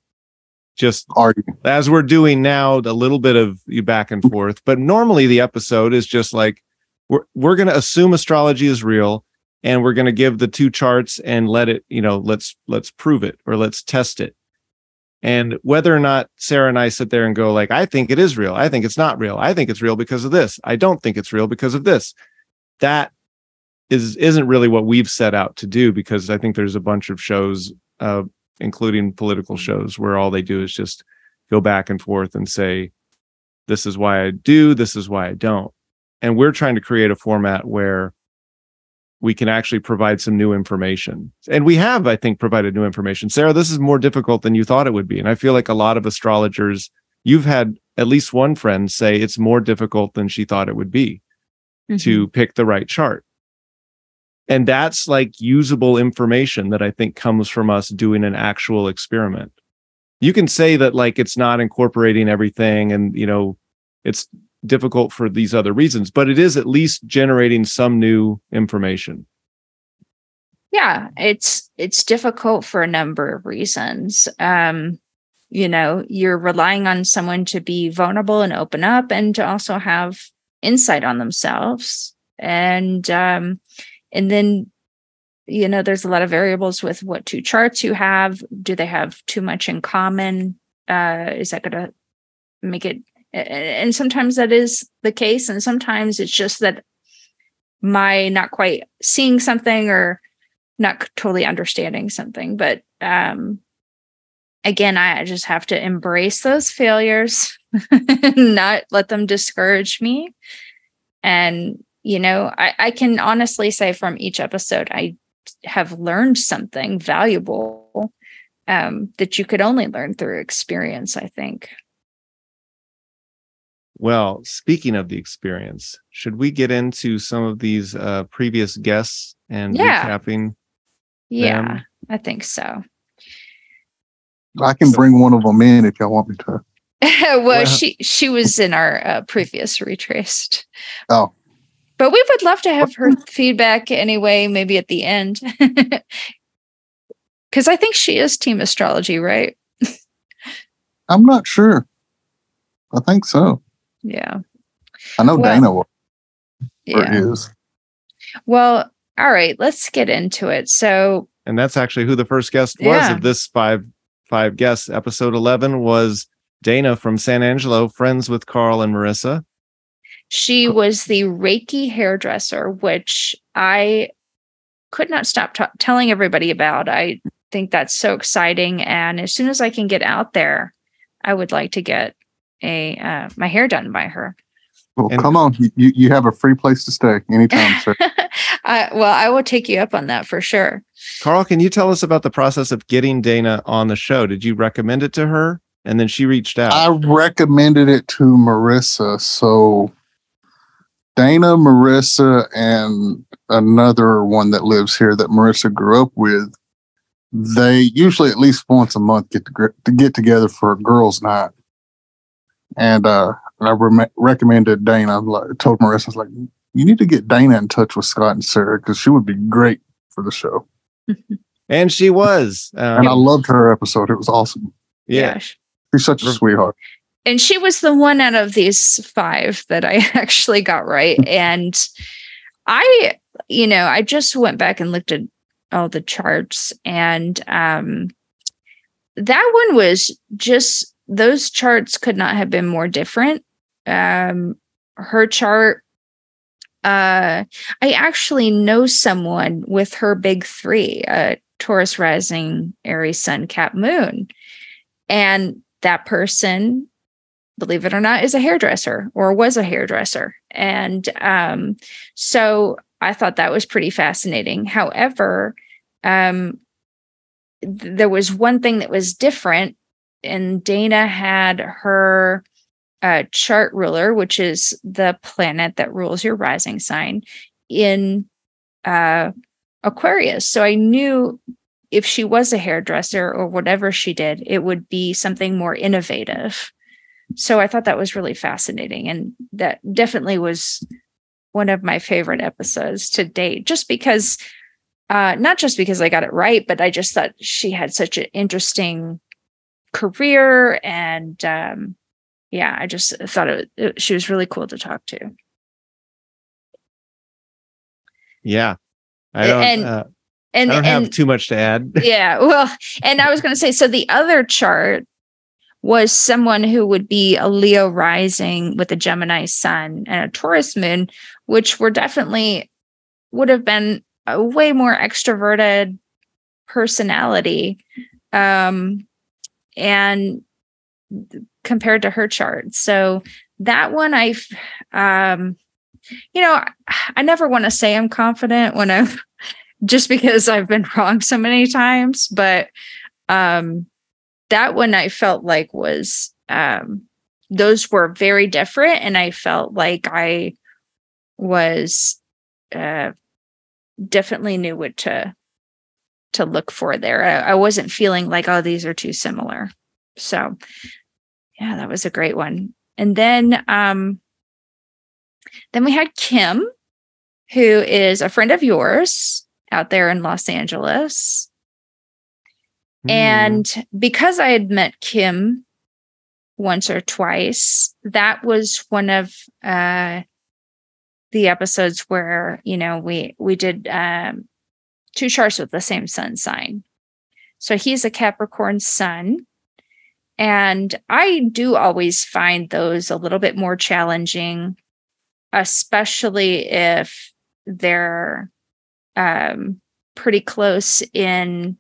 just argue as we're doing now, a little bit of you back and forth. But normally the episode is just like we're we're gonna assume astrology is real and we're gonna give the two charts and let it, you know, let's let's prove it or let's test it. And whether or not Sarah and I sit there and go like, I think it is real. I think it's not real. I think it's real because of this. I don't think it's real because of this. That is isn't really what we've set out to do because I think there's a bunch of shows, uh, including political shows, where all they do is just go back and forth and say, this is why I do, this is why I don't. And we're trying to create a format where we can actually provide some new information. And we have, I think, provided new information. Sarah, this is more difficult than you thought it would be. And I feel like a lot of astrologers, you've had at least one friend say it's more difficult than she thought it would be mm-hmm. to pick the right chart. And that's like usable information that I think comes from us doing an actual experiment. You can say that like it's not incorporating everything and, you know, it's difficult for these other reasons, but it is at least generating some new information. Yeah, it's it's difficult for a number of reasons. Um, you know, you're relying on someone to be vulnerable and open up and to also have insight on themselves. And um, and then you know, there's a lot of variables with what two charts you have. Do they have too much in common? Uh, is that going to make it and sometimes that is the case and sometimes it's just that my not quite seeing something or not totally understanding something. But um, again, I just have to embrace those failures, not let them discourage me. And, you know, I, I can honestly say from each episode, I have learned something valuable um, that you could only learn through experience, I think. Well, speaking of the experience, should we get into some of these uh, previous guests and Yeah. recapping? Yeah, them? I think so. I can bring one of them in if y'all want me to. well, Well- she she was in our uh, previous retraced. Oh. But we would love to have her feedback anyway, maybe at the end. Because I think she is team astrology, right? I'm not sure. I think so. Yeah. I know Well, Dana was Yeah. is. Well, all right, let's get into it. So, And that's actually who the first guest was of this five five guests. Episode eleven was Dana from San Angelo, friends with Karl and Marissa. she was the Reiki hairdresser, which I could not stop t- telling everybody about. I think that's so exciting. And as soon as I can get out there, I would like to get a uh, my hair done by her. Well, And- come on. You, you you have a free place to stay anytime, sir. I, well, I will take you up on that for sure. Karl, can you tell us about the process of getting Dana on the show? Did you recommend it to her? And then she reached out. I recommended it to Marissa. So Dana, Marissa, and another one that lives here that Marissa grew up with, they usually at least once a month get to, to get together for a girls' night. And uh, I rem- recommended Dana. Like, told Marissa, I was like, you need to get Dana in touch with Scott and Sarah because she would be great for the show. and she was. Um, And I loved her episode. It was awesome. yeah. She's such a sweetheart. and she was the one out of these five that I actually got right. And I, you know, I just went back and looked at all the charts, and um, that one was just those charts could not have been more different. Um, her chart. Uh, I actually know someone with her big three, uh, Taurus rising, Aries sun, Cap moon. And that person believe it or not, is a hairdresser or was a hairdresser. And um, so I thought that was pretty fascinating. However, um, th- there was one thing that was different, and Dana had her uh, chart ruler, which is the planet that rules your rising sign, in uh, Aquarius. So I knew if she was a hairdresser or whatever she did, it would be something more innovative so I thought that was really fascinating. And that definitely was one of my favorite episodes to date, just because, uh, not just because I got it right, but I just thought she had such an interesting career. And um, yeah, I just thought it, it, she was really cool to talk to. Yeah. I don't, And- uh, And, I don't and have too much to add. yeah well and i was going to say so the other chart was someone who would be a leo rising with a gemini sun and a taurus moon which were definitely would have been a way more extroverted personality um and compared to her chart so that one i um you know i never want to say i'm confident when i'm just because I've been wrong so many times. But um, that one I felt like was um, those were very different, and I felt like I was uh, definitely knew what to to look for there. I, I wasn't feeling like oh these are too similar. So yeah, that was a great one. And then um, then we had Kim, who is a friend of yours out there in Los Angeles. Hmm. And because I had met Kim once or twice, that was one of uh, the episodes where you know we we did um, two charts with the same sun sign. So he's a Capricorn sun, and I do always find those a little bit more challenging, especially if they're um, pretty close in,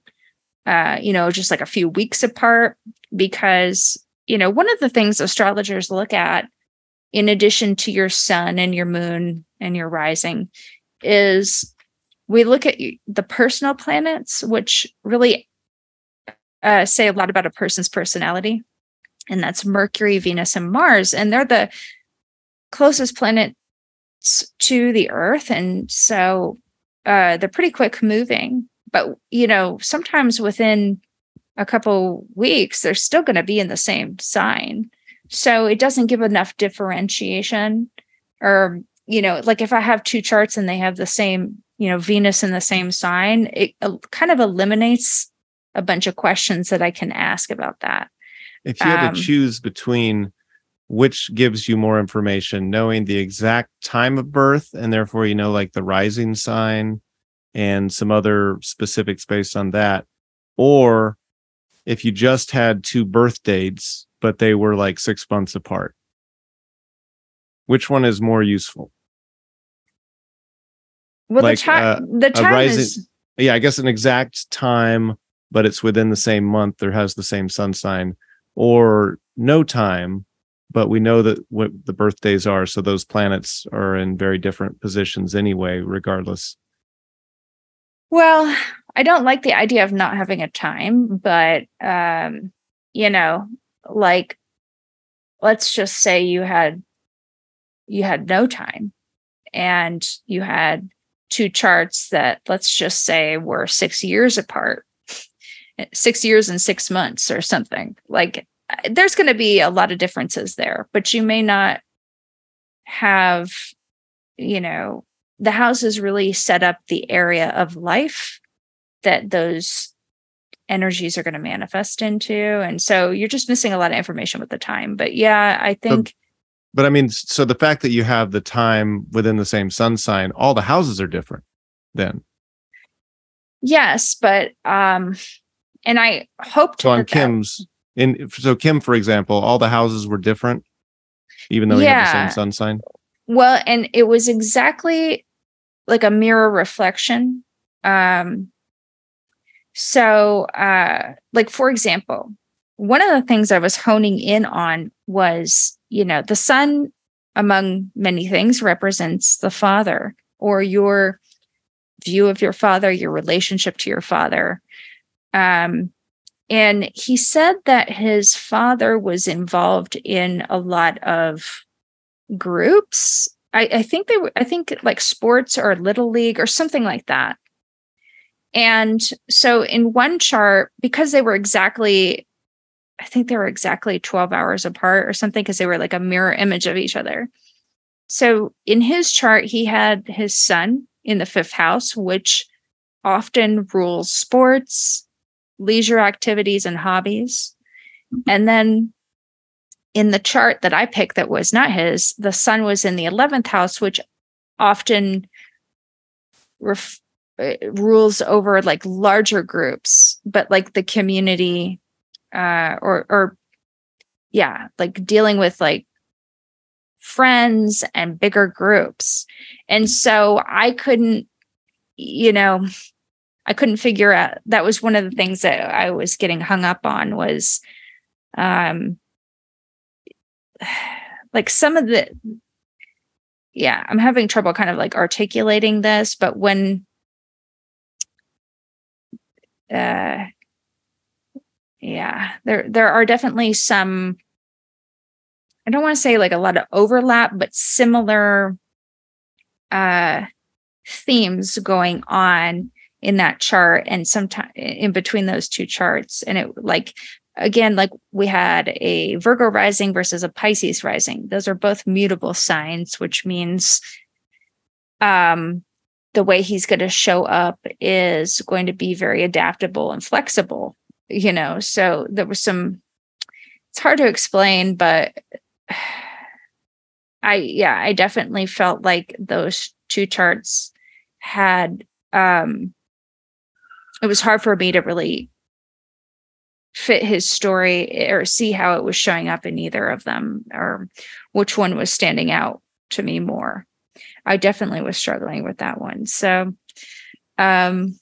uh, you know, just like a few weeks apart. Because, you know, one of the things astrologers look at, in addition to your sun and your moon and your rising, is we look at the personal planets, which really uh, say a lot about a person's personality. And that's Mercury, Venus, and Mars. And they're the closest planets to the Earth. And so uh, they're pretty quick moving. But, you know, sometimes within a couple weeks, they're still going to be in the same sign. So it doesn't give enough differentiation. Or, you know, like if I have two charts and they have the same, you know, Venus in the same sign, it uh, kind of eliminates a bunch of questions that I can ask about that. If you had um, to choose between which gives you more information, knowing the exact time of birth and therefore you know like the rising sign and some other specifics based on that, or if you just had two birth dates but they were like six months apart, which one is more useful? Well, like, the, time, uh, the time rising, is yeah, I guess an exact time but it's within the same month or has the same sun sign, or no time, but we know that what the birthdays are. So those planets are in very different positions anyway, regardless. Well, I don't like the idea of not having a time, but um, you know, like let's just say you had you had no time and you had two charts that let's just say were 6 years apart six years and six months or something. Like uh, there's going to be a lot of differences there, but you may not have, you know, the houses really set up the area of life that those energies are going to manifest into. And so you're just missing a lot of information with the time. But yeah, I think. But, I mean, so the fact that you have the time within the same sun sign, all the houses are different then. Yes, but um and I hope so on Kim's in so Kim, for example, all the houses were different, even though yeah. had the same sun sign. Well, and it was exactly like a mirror reflection. Um so uh like for example, one of the things I was honing in on was, you know, the sun among many things represents the father or your view of your father, your relationship to your father. Um, and he said that his father was involved in a lot of groups. I, I think they were, I think like sports or little league or something like that. And so in one chart, because they were exactly, I think they were exactly 12 hours apart or something, because they were like a mirror image of each other. So in his chart, he had his sun in the fifth house, which often rules sports, leisure activities and hobbies. And then in the chart that I picked that was not his, the sun was in the 11th house, which often ref- uh, rules over like larger groups, but like the community uh, or, or yeah, like dealing with like friends and bigger groups. And so I couldn't, you know, I couldn't figure out that was one of the things that I was getting hung up on was um like some of the yeah, I'm having trouble kind of like articulating this, but when uh yeah, there there are definitely some I don't want to say like a lot of overlap, but similar uh themes going on in that chart and sometime in between those two charts. And it like again like we had a virgo rising versus a pisces rising. Those are both mutable signs which means um the way he's going to show up is going to be very adaptable and flexible you know so there was some it's hard to explain but i yeah i definitely felt like those two charts had um it was hard for me to really fit his story or see how it was showing up in either of them or which one was standing out to me more. I definitely was struggling with that one. So, um,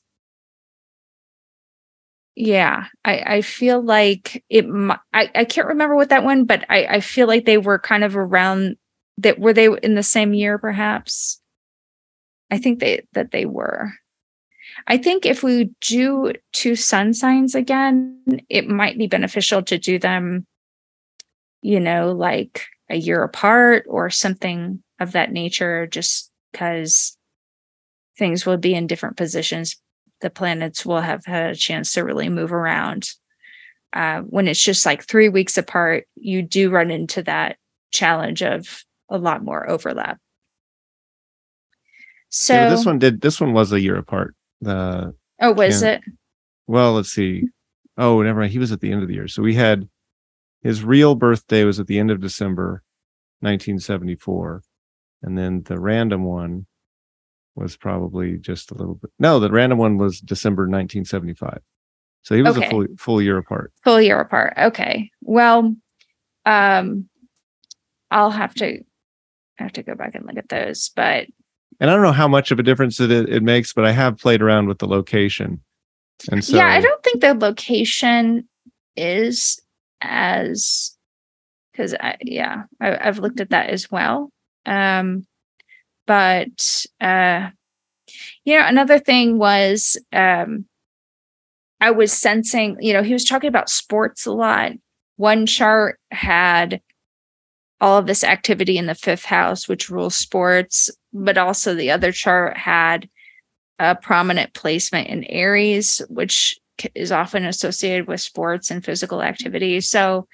yeah, I, I feel like it. I, I can't remember what that one, but I, I feel like they were kind of around that. Were they in the same year, perhaps? I think they that they were. I think if we do two sun signs again, it might be beneficial to do them, you know, like a year apart or something of that nature, just because things will be in different positions the planets will have had a chance to really move around. Uh, when it's just like three weeks apart, you do run into that challenge of a lot more overlap. So yeah, this one did. This one was a year apart. The oh, was it? Well, let's see. Oh, never mind. He was at the end of the year. So we had his real birthday was at the end of December, 1974, and then the random one was probably just a little bit. No, the random one was December 1975. So he was okay. a full full year apart. Full year apart. Okay. Well, um I'll have to have to go back and look at those, but and I don't know how much of a difference it it makes, but I have played around with the location. And so Yeah, I don't think the location is as because I yeah, I, I've looked at that as well. Um but uh you know another thing was um i was sensing you know he was talking about sports a lot. One chart had all of this activity in the fifth house which rules sports but also the other chart had a prominent placement in aries which is often associated with sports and physical activity. So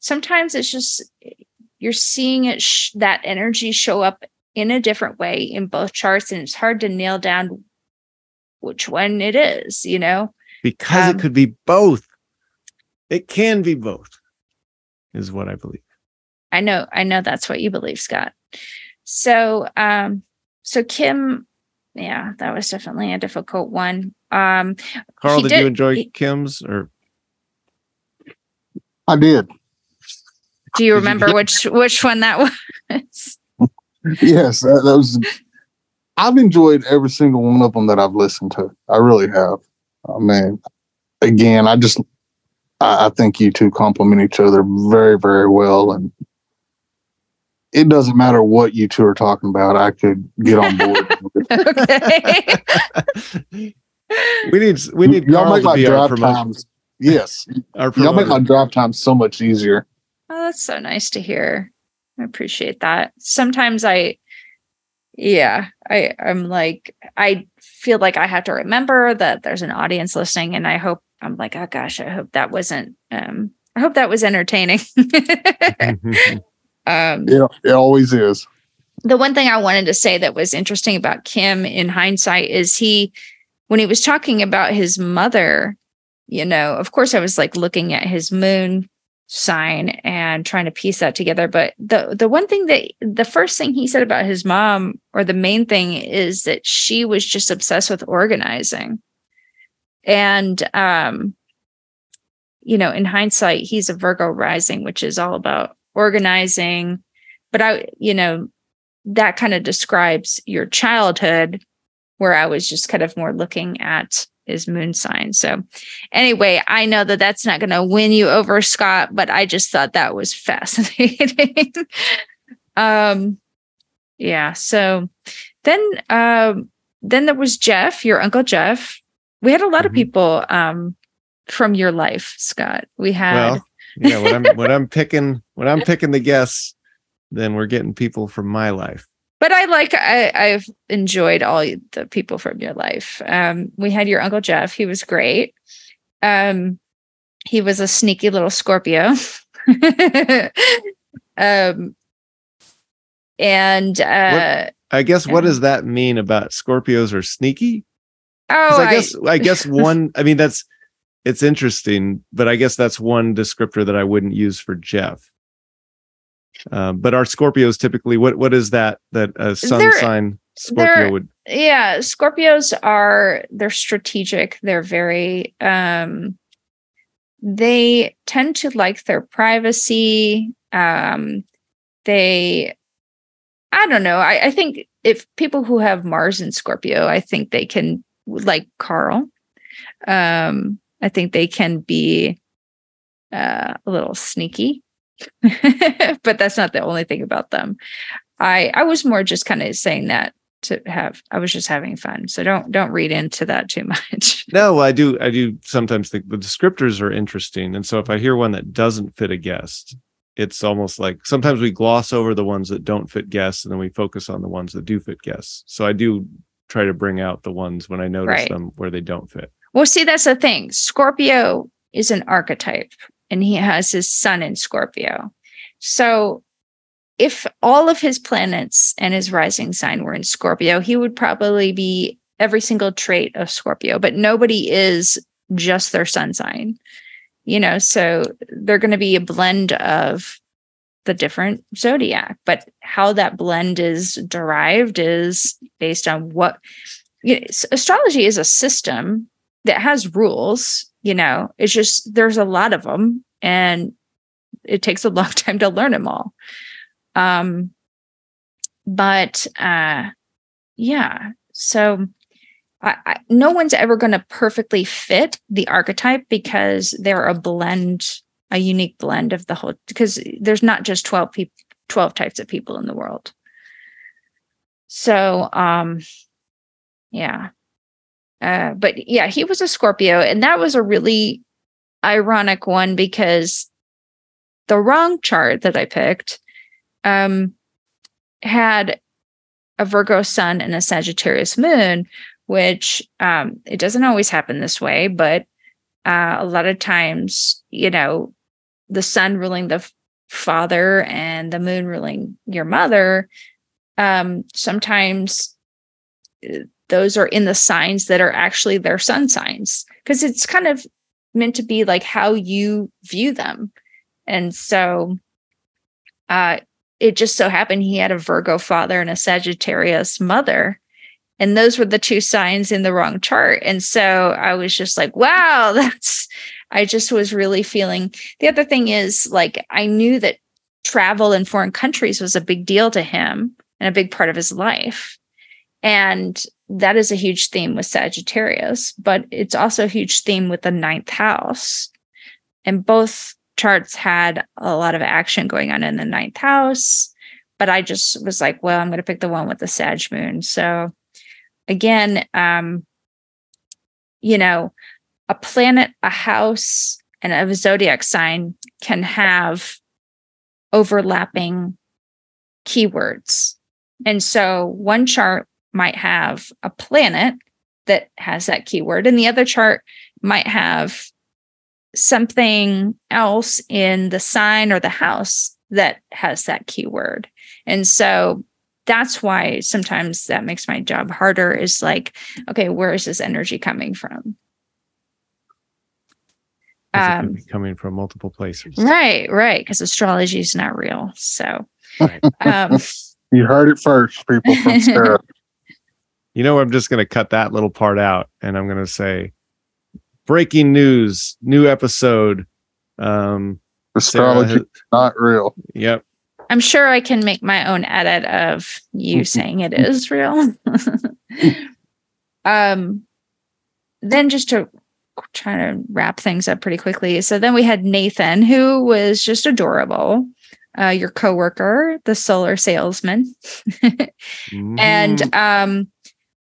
sometimes it's just you're seeing it sh- that energy show up in a different way in both charts and it's hard to nail down which one it is you know? Because um, it could be both. It can be both is what i believe. I know i know that's what you believe scott. So um so kim yeah that was definitely a difficult one. Um karl did, did, you enjoy he, kim's or? I did. Do you remember which which one that was yes, that, that, was. I've enjoyed every single one of them that I've listened to. I really have. Oh, man, again, I just I, I think you two complement each other very, very well, and it doesn't matter what you two are talking about. I could get on board. okay. we need we need y'all make my drive times. Yes, y'all make my drive time so much easier. Oh, that's so nice to hear. I appreciate that. Sometimes I yeah, I I'm like I feel like I have to remember that there's an audience listening and I hope I'm like, oh gosh, I hope that wasn't um I hope that was entertaining. um Yeah, it always is. The one thing I wanted to say that was interesting about Kim in hindsight is he when he was talking about his mother, you know, of course I was like looking at his moon sign and trying to piece that together. But the the one thing that the first thing he said about his mom or the main thing is that she was just obsessed with organizing. And um you know in hindsight he's a virgo rising which is all about organizing. But i you know that kind of describes your childhood where i was just kind of more looking at is moon sign. So, anyway, I know that that's not going to win you over, Scott, but I just thought that was fascinating. um, yeah. So then, um, then there was Jeff, your uncle Jeff. We had a lot mm-hmm. of people um, from your life, Scott. We had. Well, yeah. When I'm when I'm picking when I'm picking the guests, then we're getting people from my life but I like I, I've enjoyed all the people from your life. Um, we had your uncle Jeff; he was great. Um, he was a sneaky little Scorpio. um, and uh, what, I guess what does that mean about Scorpios are sneaky? Oh, I guess I, I guess one. I mean, that's it's interesting, but I guess that's one descriptor that I wouldn't use for Jeff. Um, but our Scorpios typically, what what is that that a sun they're, sign Scorpio would? Yeah, Scorpios are they're strategic. They're very um, they tend to like their privacy. Um, they I don't know. I, I think if people who have Mars in Scorpio, I think they can like Carl. Um, I think they can be uh, a little sneaky, but that's not the only thing about them. I I was more just kind of saying that to have I was just having fun. So don't don't read into that too much. No, I do I do sometimes think the descriptors are interesting. And so if I hear one that doesn't fit a guest, it's almost like sometimes we gloss over the ones that don't fit guests and then we focus on the ones that do fit guests. So I do try to bring out the ones when I notice right. them where they don't fit. Well, see, that's the thing. Scorpio is an archetype and he has his sun in Scorpio. So if all of his planets and his rising sign were in Scorpio, he would probably be every single trait of Scorpio, but nobody is just their sun sign. You know, so they're going to be a blend of the different zodiac, but how that blend is derived is based on what you know, astrology is a system that has rules, you know, it's just there's a lot of them and it takes a long time to learn them all. Um, but uh, yeah, so I, I, no one's ever going to perfectly fit the archetype because they're a blend, a unique blend of the whole. Because there's not just twelve people, twelve types of people in the world. So, um, yeah, uh, but yeah, he was a Scorpio, and that was a really ironic one because the wrong chart that I picked um, had a Virgo sun and a Sagittarius moon, which um, it doesn't always happen this way, but uh, a lot of times, you know, the sun ruling the father and the moon ruling your mother, um, sometimes uh, those are in the signs that are actually their sun signs because it's kind of meant to be like how you view them. And so uh, it just so happened he had a Virgo father and a Sagittarius mother. And those were the two signs in the wrong chart. And so I was just like, wow, that's, I just was really feeling. The other thing is, like, I knew that travel in foreign countries was a big deal to him and a big part of his life. And that is a huge theme with Sagittarius, but it's also a huge theme with the ninth house. And both charts had a lot of action going on in the ninth house. But I just was like, well, I'm going to pick the one with the Sag moon. So again, um, you know, a planet, a house, and a zodiac sign can have overlapping keywords. And so one chart might have a planet that has that keyword, and the other chart might have something else in the sign or the house that has that keyword. And so that's why sometimes that makes my job harder is like, okay, where is this energy coming from? Um, coming from multiple places. Right, right. Because astrology is not real. So, um, you heard it first, people from Sarah. You know, I'm just going to cut that little part out and I'm going to say breaking news, new episode. Um, Astrology has, not real. Yep. I'm sure I can make my own edit of you saying it is real. um, then just to try to wrap things up pretty quickly. So then we had Nathan, who was just adorable. Uh, your coworker, the solar salesman, mm. and um,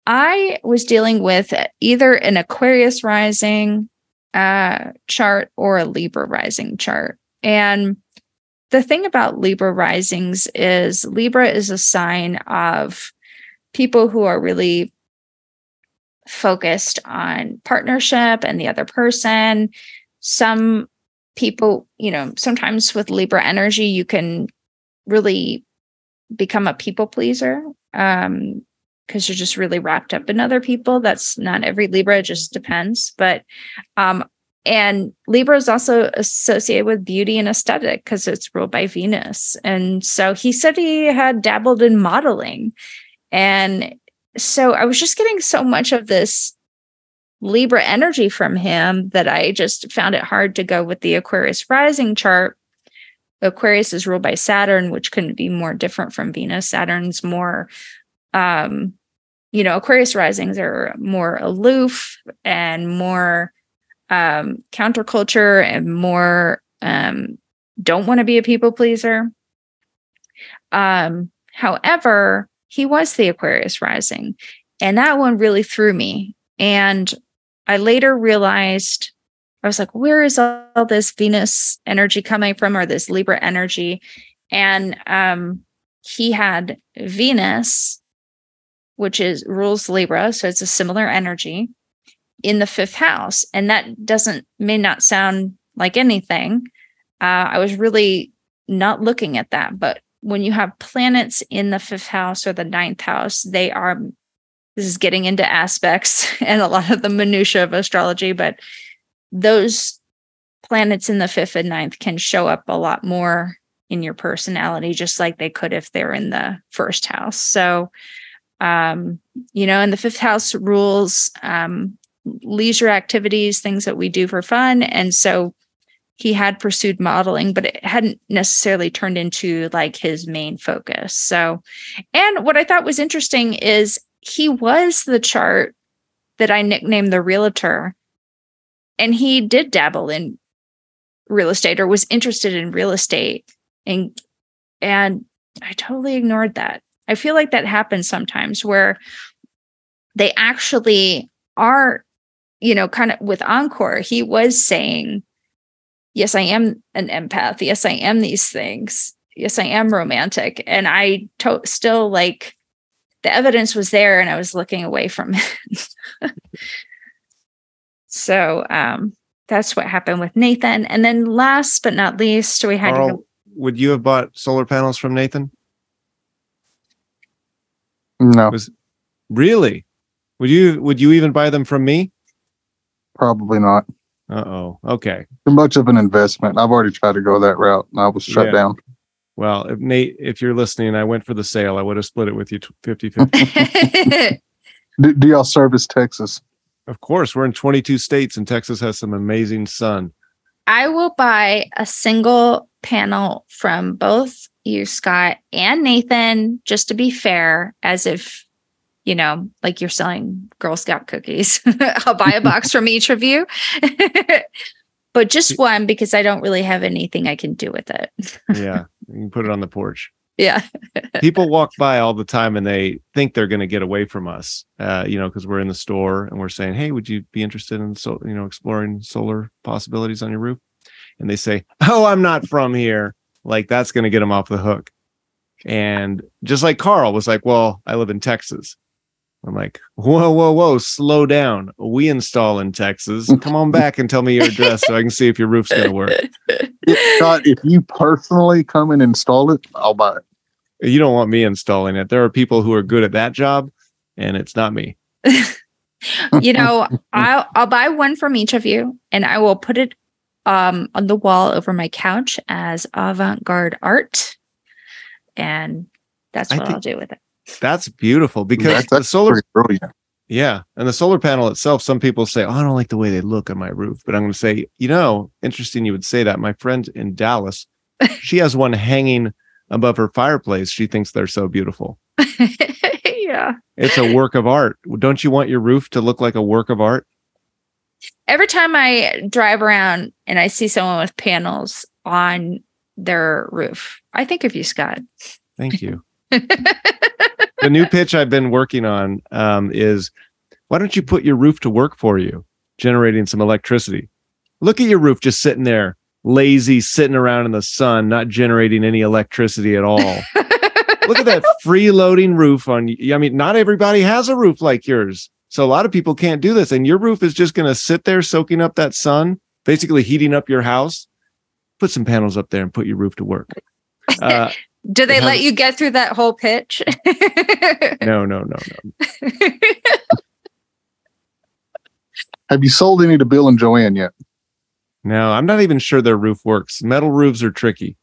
I was dealing with either an Aquarius rising uh, chart or a Libra rising chart. And the thing about Libra risings is Libra is a sign of people who are really focused on partnership and the other person. Some people, you know, sometimes with Libra energy, you can really become a people pleaser. Um, because you're just really wrapped up in other people. That's not every Libra, it just depends. But um and Libra is also associated with beauty and aesthetic because it's ruled by Venus. And so he said he had dabbled in modeling. And so I was just getting so much of this Libra energy from him that I just found it hard to go with the Aquarius rising chart. Aquarius is ruled by Saturn, which couldn't be more different from Venus. Saturn's more, um, you know, Aquarius risings are more aloof and more um, counterculture and more um, don't want to be a people pleaser. Um, however, he was the Aquarius rising, and that one really threw me. And I later realized I was like, where is all this Venus energy coming from or this Libra energy? And um, he had Venus, which is rules Libra. So it's a similar energy in the fifth house. And that doesn't, may not sound like anything. Uh, I was really not looking at that. But when you have planets in the fifth house or the ninth house, they are, this is getting into aspects and a lot of the minutia of astrology, but those planets in the fifth and ninth can show up a lot more in your personality, just like they could if they're in the first house. So, um, you know, and the fifth house rules um, leisure activities, things that we do for fun. And so he had pursued modeling, but it hadn't necessarily turned into like his main focus. So, and what I thought was interesting is he was the chart that I nicknamed the realtor and he did dabble in real estate or was interested in real estate and and I totally ignored that. I feel like that happens sometimes where they actually are you know kind of with encore he was saying yes I am an empath yes I am these things yes I am romantic and I to- still like the evidence was there and I was looking away from it So um, that's what happened with Nathan. And then last but not least, we had. Karl, would you have bought solar panels from Nathan? No, Was really? Would you? Would you even buy them from me? probably not. Uh oh. Okay. Too much of an investment. I've already tried to go that route and I was shut Yeah. down. Well, if Nate, if you're listening, I went for the sale. I would have split it with you 50 50. Do, do y'all service Texas? of course, we're in 22 states and Texas has some amazing sun. I will buy a single panel from both you, Scott, and Nathan, just to be fair, as if, you know, like you're selling Girl Scout cookies. I'll buy a box from each of you. but just one because I don't really have anything I can do with it. Yeah. you can put it on the porch. Yeah. People walk by all the time and they think they're going to get away from us, uh, you know, because we're in the store and we're saying, Hey, would you be interested in, so, you know, exploring solar possibilities on your roof? And they say, Oh, I'm not from here. Like that's going to get him off the hook. And just like Karl was like, Well, I live in Texas. I'm like, Whoa, whoa, whoa, slow down. We install in Texas. Come on back and tell me your address so I can see if your roof's going to work. If, Scott, if you personally come and install it, I'll buy it. You don't want me installing it. There are people who are good at that job, and it's not me. you know, I'll I'll buy one from each of you and I will put it um on the wall over my couch as avant-garde art. And that's what I'll do with it. That's beautiful because That's- the solar, brilliant. yeah, and the solar panel itself. Some people say, "Oh, I don't like the way they look on my roof," but I'm going to say, you know, interesting. You would say that. My friend in Dallas, she has one hanging above her fireplace. She thinks they're so beautiful. yeah. It's a work of art. Don't you want your roof to look like a work of art? Every time I drive around and I see someone with panels on their roof, I think of you, Scott. Thank you. the new pitch I've been working on um, is why don't you put your roof to work for you, generating some electricity? Look at your roof just sitting there, lazy, sitting around in the sun, not generating any electricity at all. Look at that freeloading roof on. you. I mean, not everybody has a roof like yours. So a lot of people can't do this. And your roof is just going to sit there soaking up that sun, basically heating up your house. Put some panels up there and put your roof to work. Uh, Do they let has- you get through that whole pitch? no, no, no, no. Have you sold any to Bill and Joanne yet? No, I'm not even sure their roof works. Metal roofs are tricky.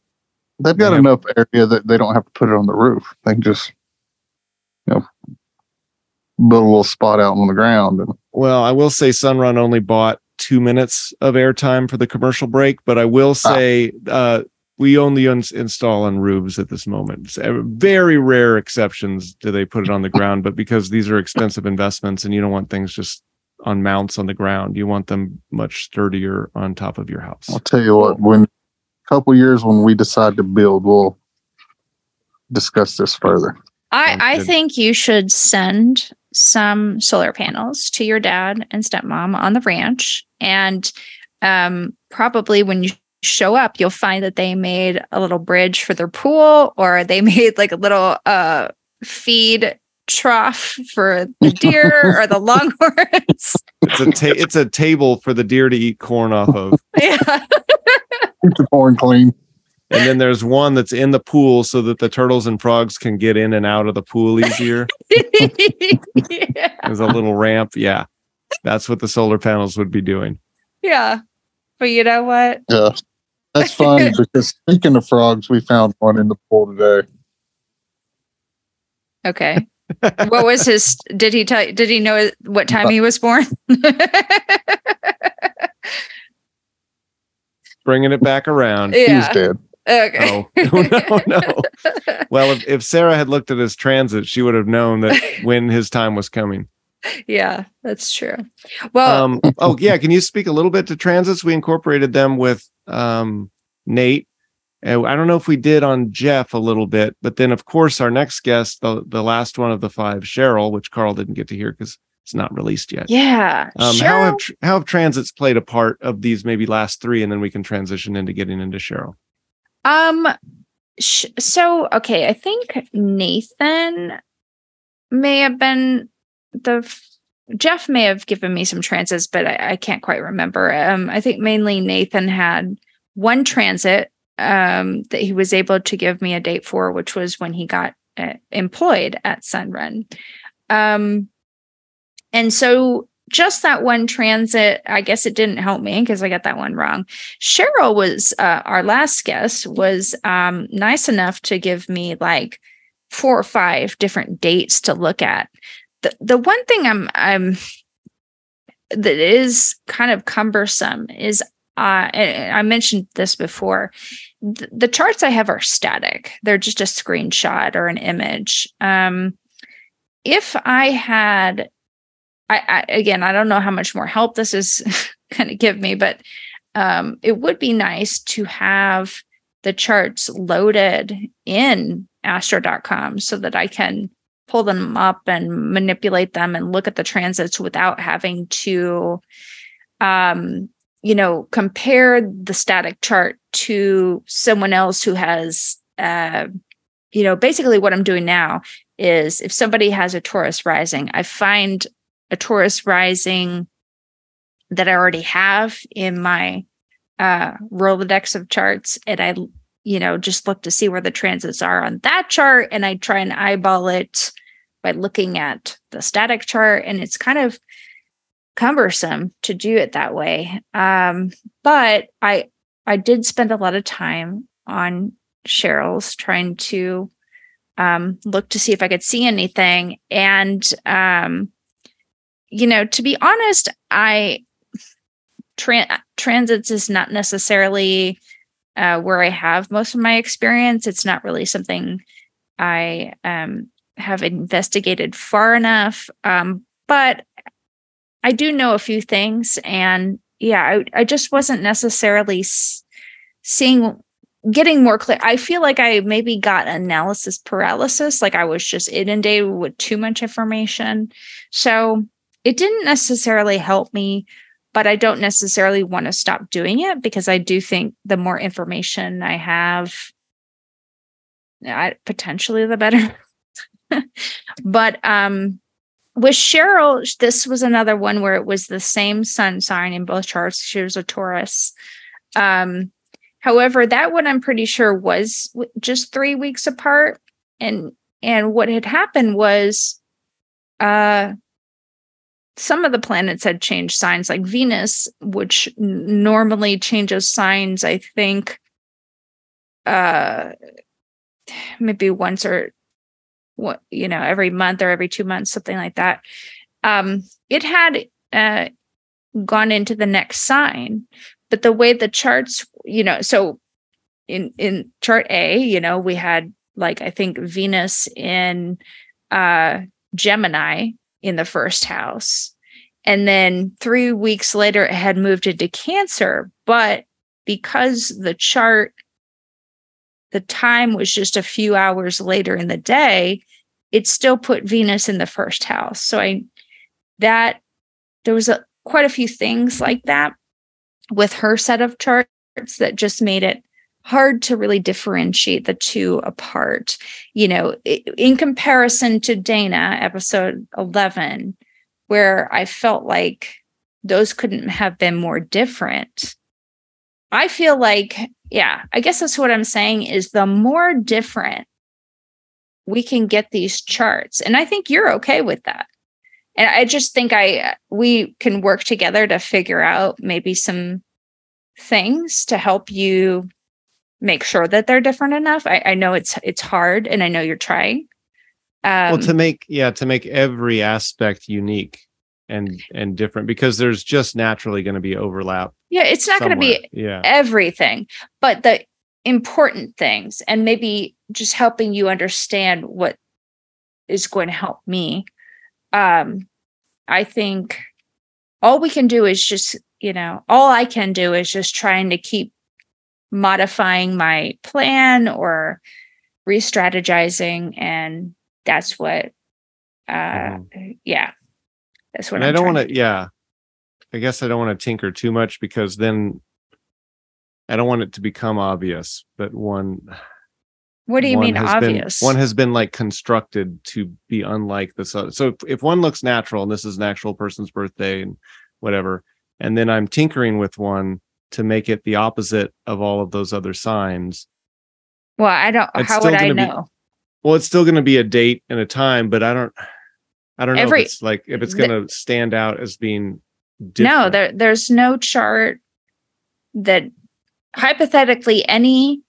They've got Yeah. enough area that they don't have to put it on the roof. They can just, you know, build a little spot out on the ground. And Well, I will say Sunrun only bought two minutes of airtime for the commercial break, but I will say uh, we only uns install on roofs at this moment. It's a- very rare exceptions do they put it on the ground, but because these are expensive investments and you don't want things just on mounts on the ground, you want them much sturdier on top of your house. I'll tell you what, when a couple years when we decide to build, we'll discuss this further. I, I think you should send some solar panels to your dad and stepmom on the ranch. And um, probably when you show up, you'll find that they made a little bridge for their pool or they made like a little uh, feed trough for the deer or the longhorns. It's a ta- it's a table for the deer to eat corn off of. yeah. Keep the corn clean. And then there's one that's in the pool so that the turtles and frogs can get in and out of the pool easier. yeah. There's a little ramp. Yeah. That's what the solar panels would be doing. Yeah. But you know what? Yeah. That's funny because speaking of frogs, we found one in the pool today. Okay. what was his did he tell did he know what time he was born? Bringing it back around. He was yeah. dead. Okay. Oh, no, no. Well, if, if Sarah had looked at his transit, she would have known that when his time was coming. yeah, that's true. Well, Um, oh, yeah. Can you speak a little bit to transits? We incorporated them with um, Nate. And I don't know if we did on Jeff a little bit, but then, of course, our next guest, the, the last one of the five, Cheryl, which Karl didn't get to hear because it's not released yet. yeah. Um, how have how have transits played a part of these maybe last three, and then we can transition into getting into Cheryl. Um. Sh- so okay, I think Nathan may have been the f- Jeff may have given me some transits, but I, I can't quite remember. Um, I think mainly Nathan had one transit um that he was able to give me a date for, which was when he got uh, employed at Sunrun. Um, and so just that one transit, I guess it didn't help me because I got that one wrong. Cheryl was uh, our last guest was um, nice enough to give me like four or five different dates to look at. The the one thing I'm I'm that is kind of cumbersome is uh, I mentioned this before. th- The charts I have are static; they're just a screenshot or an image. Um, if I had I, I again, I don't know how much more help this is going to give me, but um, it would be nice to have the charts loaded in astro.com so that I can pull them up and manipulate them and look at the transits without having to um you know compare the static chart to someone else who has uh you know basically what i'm doing now is if somebody has a taurus rising i find a Taurus rising that I already have in my uh Rolodex of charts. And I you know just look to see where the transits are on that chart. And I try and eyeball it by looking at the static chart. And it's kind of cumbersome to do it that way. Um but I I did spend a lot of time on Cheryl's trying to um look to see if I could see anything. And um you know, to be honest, I tran- transits is not necessarily uh, where I have most of my experience. It's not really something I um, have investigated far enough, um, but I do know a few things, and yeah, I, I just wasn't necessarily s- seeing getting more clear. I feel like I maybe got analysis paralysis, like I was just inundated with too much information. So it didn't necessarily help me, but I don't necessarily want to stop doing it because I do think the more information I have, I, potentially the better. but um, with Cheryl, this was another one where it was the same sun sign in both charts. She was a Taurus. Um, however, that one I'm pretty sure was just three weeks apart, and and what had happened was, uh, some of the planets had changed signs, like Venus, which normally changes signs, I think, uh, maybe once or what, you know, every month or every two months, something like that. Um, it had uh, gone into the next sign, but the way the charts, you know, so in in chart A, you know, we had like I think Venus in uh Gemini in the first house. And then 3 weeks later it had moved into Cancer, but because the chart the time was just a few hours later in the day, it still put Venus in the first house. So I that there was a quite a few things like that with her set of charts that just made it hard to really differentiate the two apart. You know, in comparison to Dana, episode 11, where I felt like those couldn't have been more different. I feel like, yeah, I guess that's what I'm saying is the more different we can get these charts. And I think you're okay with that. And I just think I we can work together to figure out maybe some things to help you make sure that they're different enough. I, I know it's it's hard and I know you're trying. Um, well, to make yeah, to make every aspect unique and and different because there's just naturally going to be overlap. Yeah, it's not going to be yeah. everything, but the important things and maybe just helping you understand what is going to help me. Um I think all we can do is just, you know, all I can do is just trying to keep modifying my plan or re-strategizing and that's what uh mm. yeah that's what i don't want to yeah i guess i don't want to tinker too much because then i don't want it to become obvious but one what do you mean obvious been, one has been like constructed to be unlike this other so if, if one looks natural and this is an actual person's birthday and whatever and then i'm tinkering with one to make it the opposite of all of those other signs. Well, I don't. It's how would I know? Be, well, it's still going to be a date and a time, but I don't. I don't know Every, if it's like if it's going to stand out as being. Different. No, there there's no chart that hypothetically any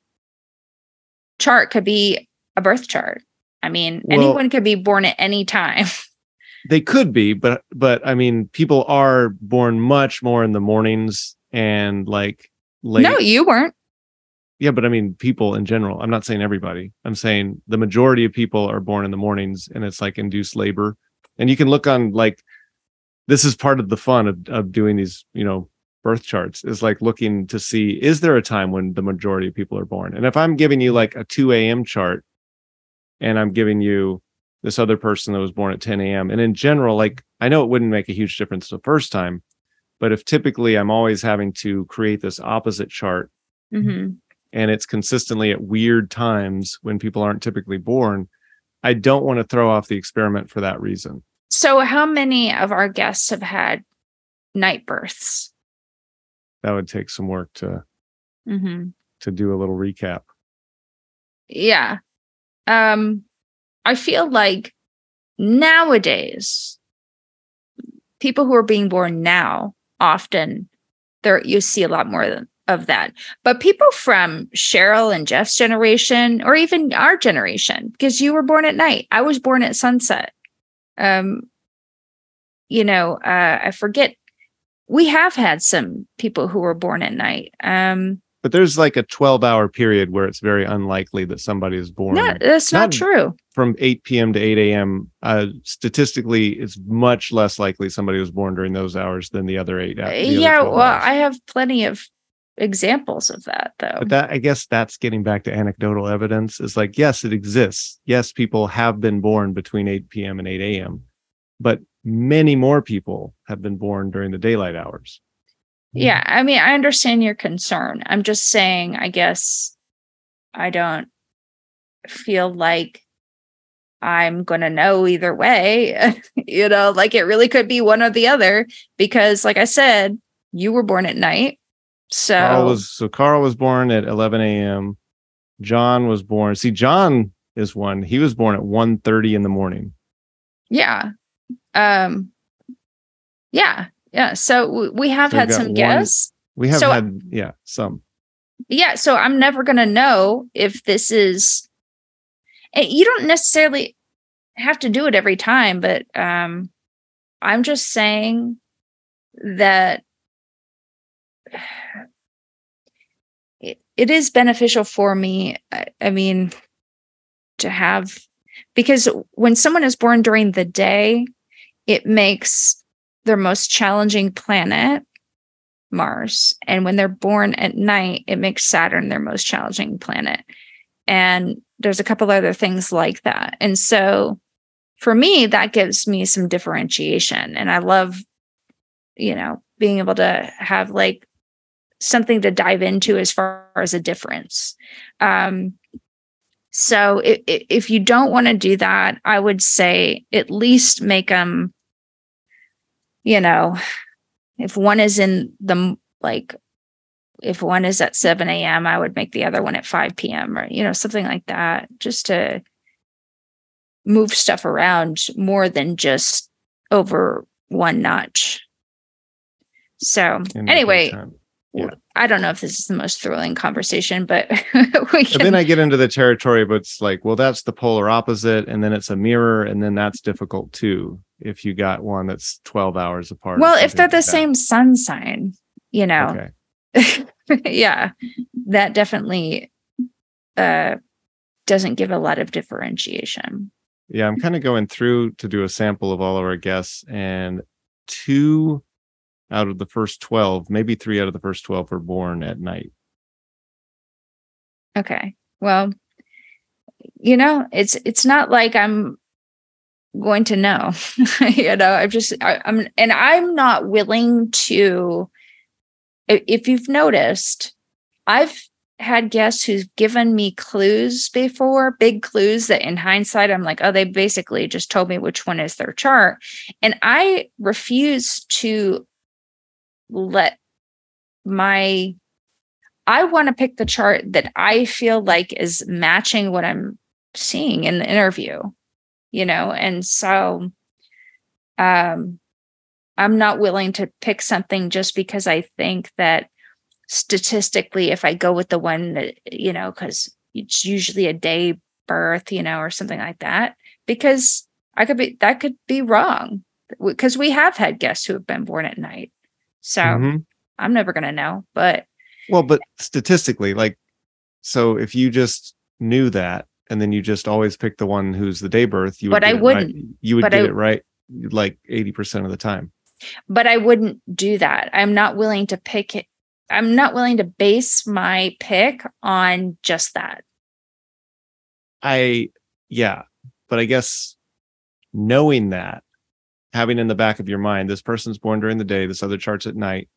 chart could be a birth chart. I mean, well, anyone could be born at any time. They could be, but but I mean, people are born much more in the mornings and like late. No, you weren't. Yeah, but I mean, people in general. I'm not saying everybody. I'm saying the majority of people are born in the mornings and it's like induced labor. And you can look on like, this is part of the fun of, of doing these, you know, birth charts is like looking to see is there a time when the majority of people are born? And if I'm giving you like a 2 a.m. chart and I'm giving you this other person that was born at 10 a.m. And in general, like I know it wouldn't make a huge difference the first time, but if typically I'm always having to create this opposite chart mm-hmm. and it's consistently at weird times when people aren't typically born, I don't want to throw off the experiment for that reason. So, how many of our guests have had night births? That would take some work to mm-hmm. to do a little recap. Yeah, um, I feel like nowadays, people who are being born now often there you see a lot more of that. But people from Cheryl and Jeff's generation, or even our generation, because you were born at night, I was born at sunset. Um, you know, uh, I forget. We have had some people who were born at night. Um, but there's like a 12 hour period where it's very unlikely that somebody is born. No, that's not, not true. From 8 p.m. to 8 a.m. Uh, statistically, it's much less likely somebody was born during those hours than the other eight. The yeah, other well, hours. I have plenty of examples of that though. But that I guess that's getting back to anecdotal evidence. Is like, yes, it exists. Yes, people have been born between 8 p.m. and 8 a.m. But many more people have been born during the daylight hours. Yeah, I mean, I understand your concern. I'm just saying, I guess I don't feel like I'm going to know either way. you know, like it really could be one or the other because, like I said, you were born at night. So, Karl was, so Karl was born at 11 a.m. John was born. See, John is one. He was born at 1 30 in the morning. Yeah. Um, yeah. Yeah. So we have so had some one, guests. We have so, had, yeah, some. Yeah. So I'm never going to know if this is, you don't necessarily have to do it every time, but um, I'm just saying that it, it is beneficial for me. I, I mean, to have because when someone is born during the day, it makes their most challenging planet Mars. And when they're born at night, it makes Saturn their most challenging planet. And there's a couple other things like that. And so for me, that gives me some differentiation. And I love, you know, being able to have like something to dive into as far as a difference. Um, so if, if you don't want to do that, I would say at least make them, you know, if one is in the like, if one is at 7 a.m., I would make the other one at 5 p.m. or, you know, something like that, just to move stuff around more than just over one notch. So, anyway, yeah. I don't know if this is the most thrilling conversation, but we can... then I get into the territory, but it's like, well, that's the polar opposite, and then it's a mirror, and then that's difficult too. If you got one that's 12 hours apart. Well, if they're the same sun sign, you know. Okay. yeah. That definitely uh doesn't give a lot of differentiation. Yeah, I'm kind of going through to do a sample of all of our guests, and two out of the first 12, maybe three out of the first 12 were born at night. Okay. Well, you know, it's it's not like I'm going to know. you know, I'm just I, I'm and I'm not willing to if you've noticed, I've had guests who've given me clues before, big clues that in hindsight, I'm like, oh, they basically just told me which one is their chart. And I refuse to let my I want to pick the chart that I feel like is matching what I'm seeing in the interview, you know, and so um I'm not willing to pick something just because I think that statistically if I go with the one that you know cuz it's usually a day birth, you know, or something like that because I could be that could be wrong because we have had guests who have been born at night so mm-hmm. I'm never going to know. But well, but statistically, like, so if you just knew that and then you just always pick the one who's the day birth, you would but I wouldn't. Right. You would get I, it right like 80% of the time. But I wouldn't do that. I'm not willing to pick it. I'm not willing to base my pick on just that. I, yeah. But I guess knowing that having in the back of your mind this person's born during the day this other chart's at night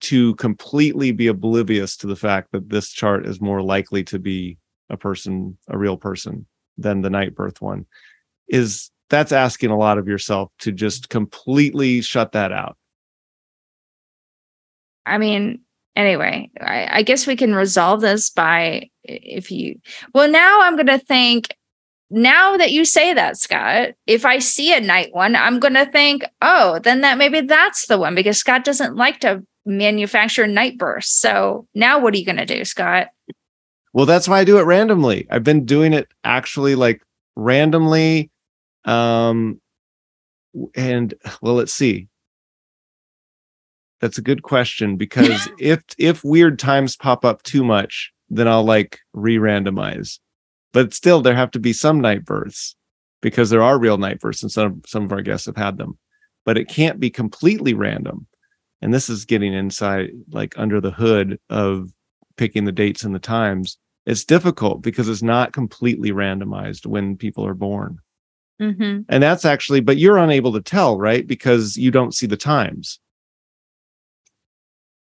to completely be oblivious to the fact that this chart is more likely to be a person a real person than the night birth one is that's asking a lot of yourself to just completely shut that out i mean anyway I, I guess we can resolve this by if you well now i'm going to think now that you say that, Scott, if I see a night one, I'm going to think, oh, then that maybe that's the one because Scott doesn't like to manufacture night bursts. So now what are you going to do, Scott? Well, that's why I do it randomly. I've been doing it actually like randomly. Um, and well, let's see. That's a good question because if if weird times pop up too much, then I'll like re-randomize but still there have to be some night births because there are real night births and some some of our guests have had them but it can't be completely random and this is getting inside like under the hood of picking the dates and the times it's difficult because it's not completely randomized when people are born mm-hmm. and that's actually but you're unable to tell right because you don't see the times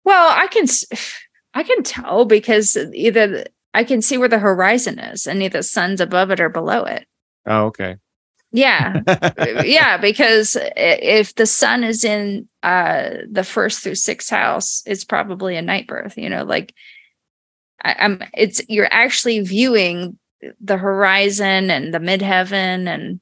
well i can i can tell because either I can see where the horizon is and either sun's above it or below it. Oh, okay. Yeah. yeah. Because if the sun is in uh, the first through sixth house, it's probably a night birth, you know, like I, am it's, you're actually viewing the horizon and the midheaven and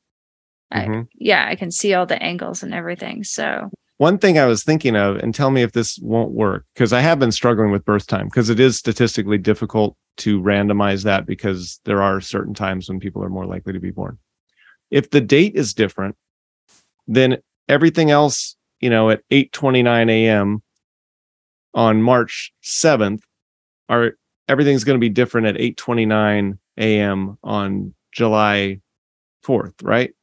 mm-hmm. I, yeah, I can see all the angles and everything. So one thing I was thinking of, and tell me if this won't work, because I have been struggling with birth time because it is statistically difficult to randomize that because there are certain times when people are more likely to be born. If the date is different, then everything else, you know, at 8:29 a.m. on March 7th are everything's going to be different at 8:29 a.m. on July 4th, right?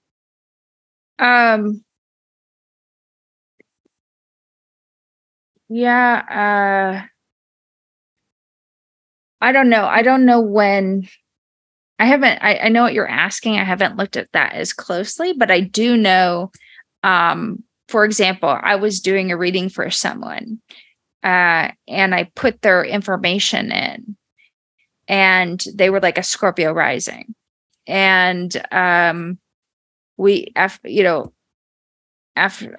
Um Yeah, uh I don't know. I don't know when I haven't I, I know what you're asking. I haven't looked at that as closely, but I do know um for example, I was doing a reading for someone uh and I put their information in and they were like a Scorpio rising. And um we after you know after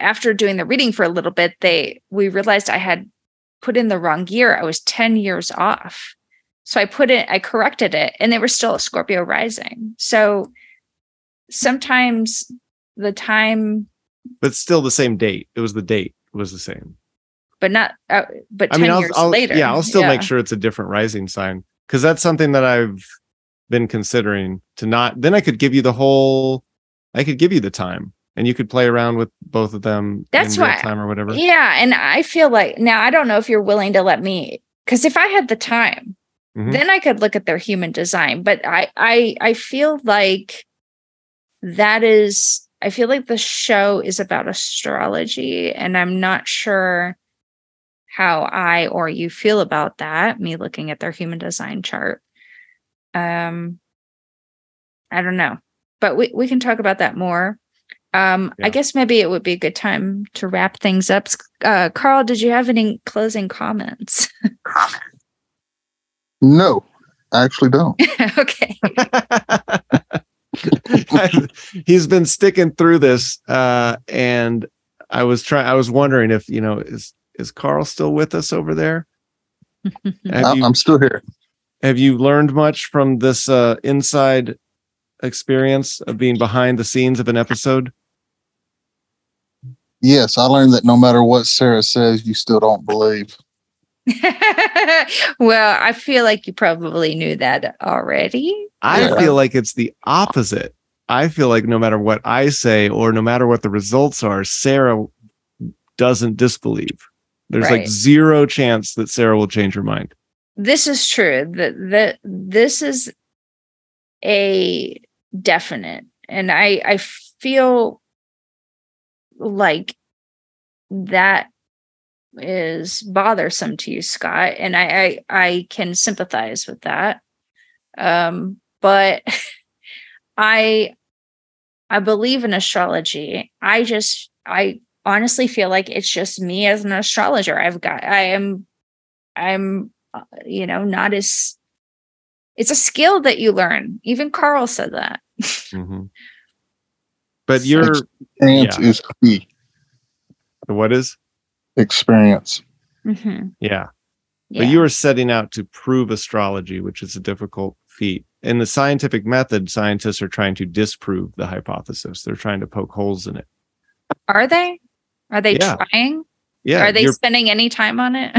after doing the reading for a little bit they we realized i had put in the wrong year i was 10 years off so i put it i corrected it and they were still a scorpio rising so sometimes the time But still the same date. It was the date It was the same. But not uh, but I 10 mean, I'll, years I'll later yeah, I'll still make sure it's a different rising sign because that's something that I've been considering to not. Then I could give you the whole. I could give you the time, and you could play around with both of them That's in why- time or whatever. yeah and i feel like now i don't know if you're willing to let me because if i had the time Mhm. then i could look at their human design but i i i feel like that is i feel like the show is about astrology and i'm not sure how i or you feel about that me looking at their human design chart um i don't know but we, we can talk about that more um Yeah. i guess maybe it would be a good time to wrap things up uh karl did you have any closing comments No, I actually don't. okay He's been sticking through this, uh, and I was trying. I was wondering if you know is is Karl still with us over there? I'm, you, I'm still here. have you learned much from this uh, inside experience of being behind the scenes of an episode? Yes, I learned that no matter what Sarah says, you still don't believe. well i feel like you probably knew that already I Yeah. feel like it's the opposite. I feel like no matter what I say or no matter what the results are, Sarah doesn't disbelieve. There's like zero chance that Sarah will change her mind. this is true. That that this is a definite and i i feel like that is bothersome to you scott and i i, I can sympathize with that. Um but i i believe in astrology. I just i honestly feel like it's just me as an astrologer i've got i am i'm uh, you know not as it's a skill that you learn even karl said that Mhm. But you're Experience Yeah. is key. what is? Experience. Mhm. Yeah. yeah. But you are setting out to prove astrology, which is a difficult feat. In the scientific method, scientists are trying to disprove the hypothesis. They're trying to poke holes in it. are they are they Yeah. trying Yeah. are they your, spending any time on it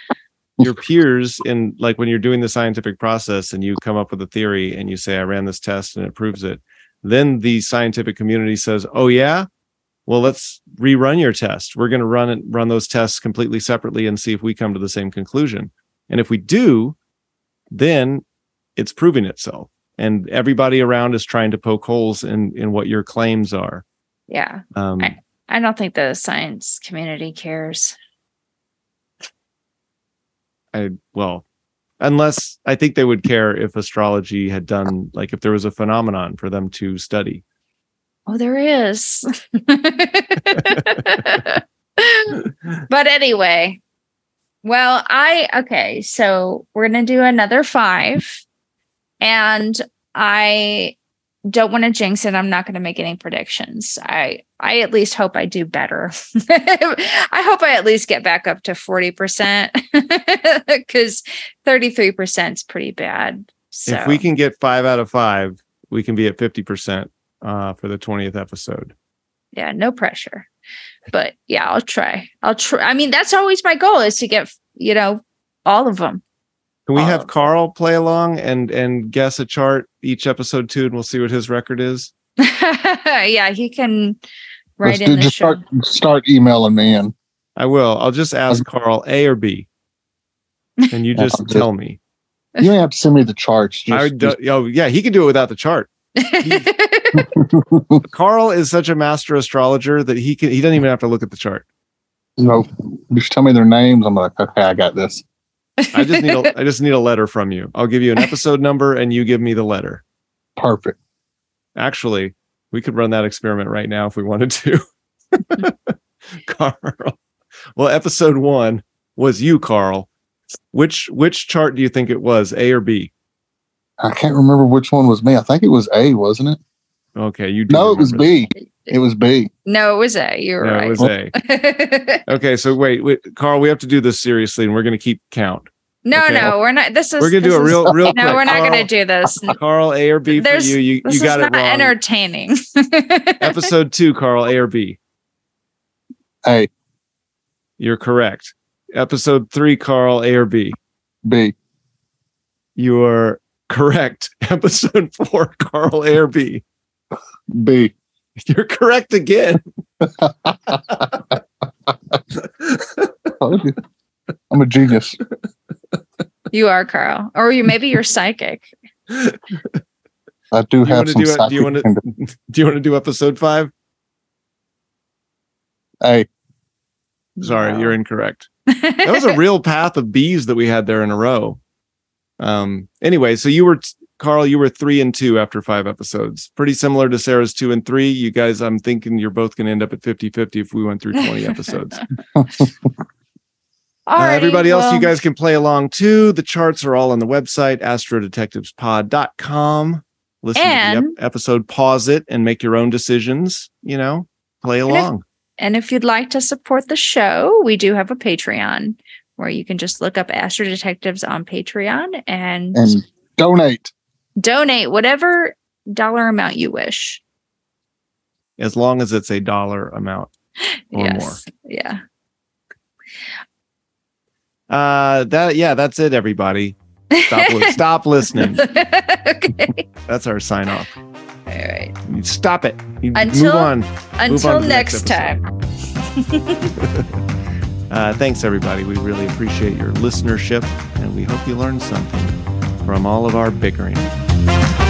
your peers in like when you're doing the scientific process and you come up with a theory and you say, I ran this test and it proves it. Then the scientific community says, Oh yeah. Well, let's rerun your test. We're going to run it, run those tests completely separately and see if we come to the same conclusion. And if we do, then it's proving itself. And everybody around is trying to poke holes in in what your claims are. yeah Um, I- i don't think the science community cares. I well, unless I think they would care if astrology had done like if there was a phenomenon for them to study. oh there is. But anyway well i okay so we're gonna do another five. And i don't want to jinx it i'm not going to make any predictions. I i at least hope i do better. I hope i at least get back up to 40% because 33% is pretty bad so. If we can get five out of five, we can be at fifty percent uh, for the twentieth episode. yeah no pressure but yeah i'll try. I'll try i mean that's always my goal is to get you know all of them Can we All have of. Karl play along and and guess a chart each episode too, and we'll see what his record is. yeah he can write Let's in do, the just show start start emailing me in. I will. I'll just ask Karl A or B. and you just Okay. tell me. You don't have to send me the charts. Just, I do, oh yeah, he can do it without the chart. Karl is such a master astrologer that he can he doesn't even have to look at the chart. No, just tell me their names. I'm like, okay, I got this. I just need a I just need a letter from you. I'll give you an episode number and you give me the letter. Perfect. Actually, we could run that experiment right now if we wanted to. Karl. Well, episode 1 was you, Karl. Which which chart do you think it was? A or B? I can't remember which one was me. I think it was A, wasn't it? Okay, you do No, it was remember B. It was B. no, it was A. You were that. No, right. it was A. Okay, so wait, wait, Karl, we have to do this seriously and we're going to keep count. no, Okay. no, we're not. This is. We're going to do a is- real real No, quick. we're not Karl, going to do this. Karl, A or B for you. You This you got is it not wrong. entertaining. Episode 2, Karl, A or B? A, You're correct. Episode 3, Karl, A or B? B. You are correct. Episode 4, Karl, A or B? B. You're correct again. Told. I'm a genius. you are Karl, or you maybe you're psychic. I do You have wanna some do it- do you wanna- Do you want to do episode 5? A. Sorry, No. you're incorrect. That was a real path of bees that we had there in a row. Um anyway, so you were Karl, you were 3 and 2 after 5 episodes. Pretty similar to Sarah's 2 and 3. You guys I'm thinking you're both going to end up at 50-50 if we went through 20 episodes. Uh, Alrighty, everybody else, you guys can play along too. The charts are all on the website, astrodetectivespod.com. Listen to the ep- episode, pause it, and make your own decisions. You know, play if- along. And if you'd like to support the show, we do have a Patreon where you can just look up Astro Detectives on Patreon and, And donate. Donate whatever dollar amount you wish. as long as it's a dollar amount or yes. Yeah. Uh, that yeah, that's it. Everybody, stop, li- stop listening. okay. That's our sign off. All right. Stop it. You Until- move on. Until on next next time. Uh, thanks, everybody. We really appreciate your listenership, and we hope you learned something from all of our bickering. Bye.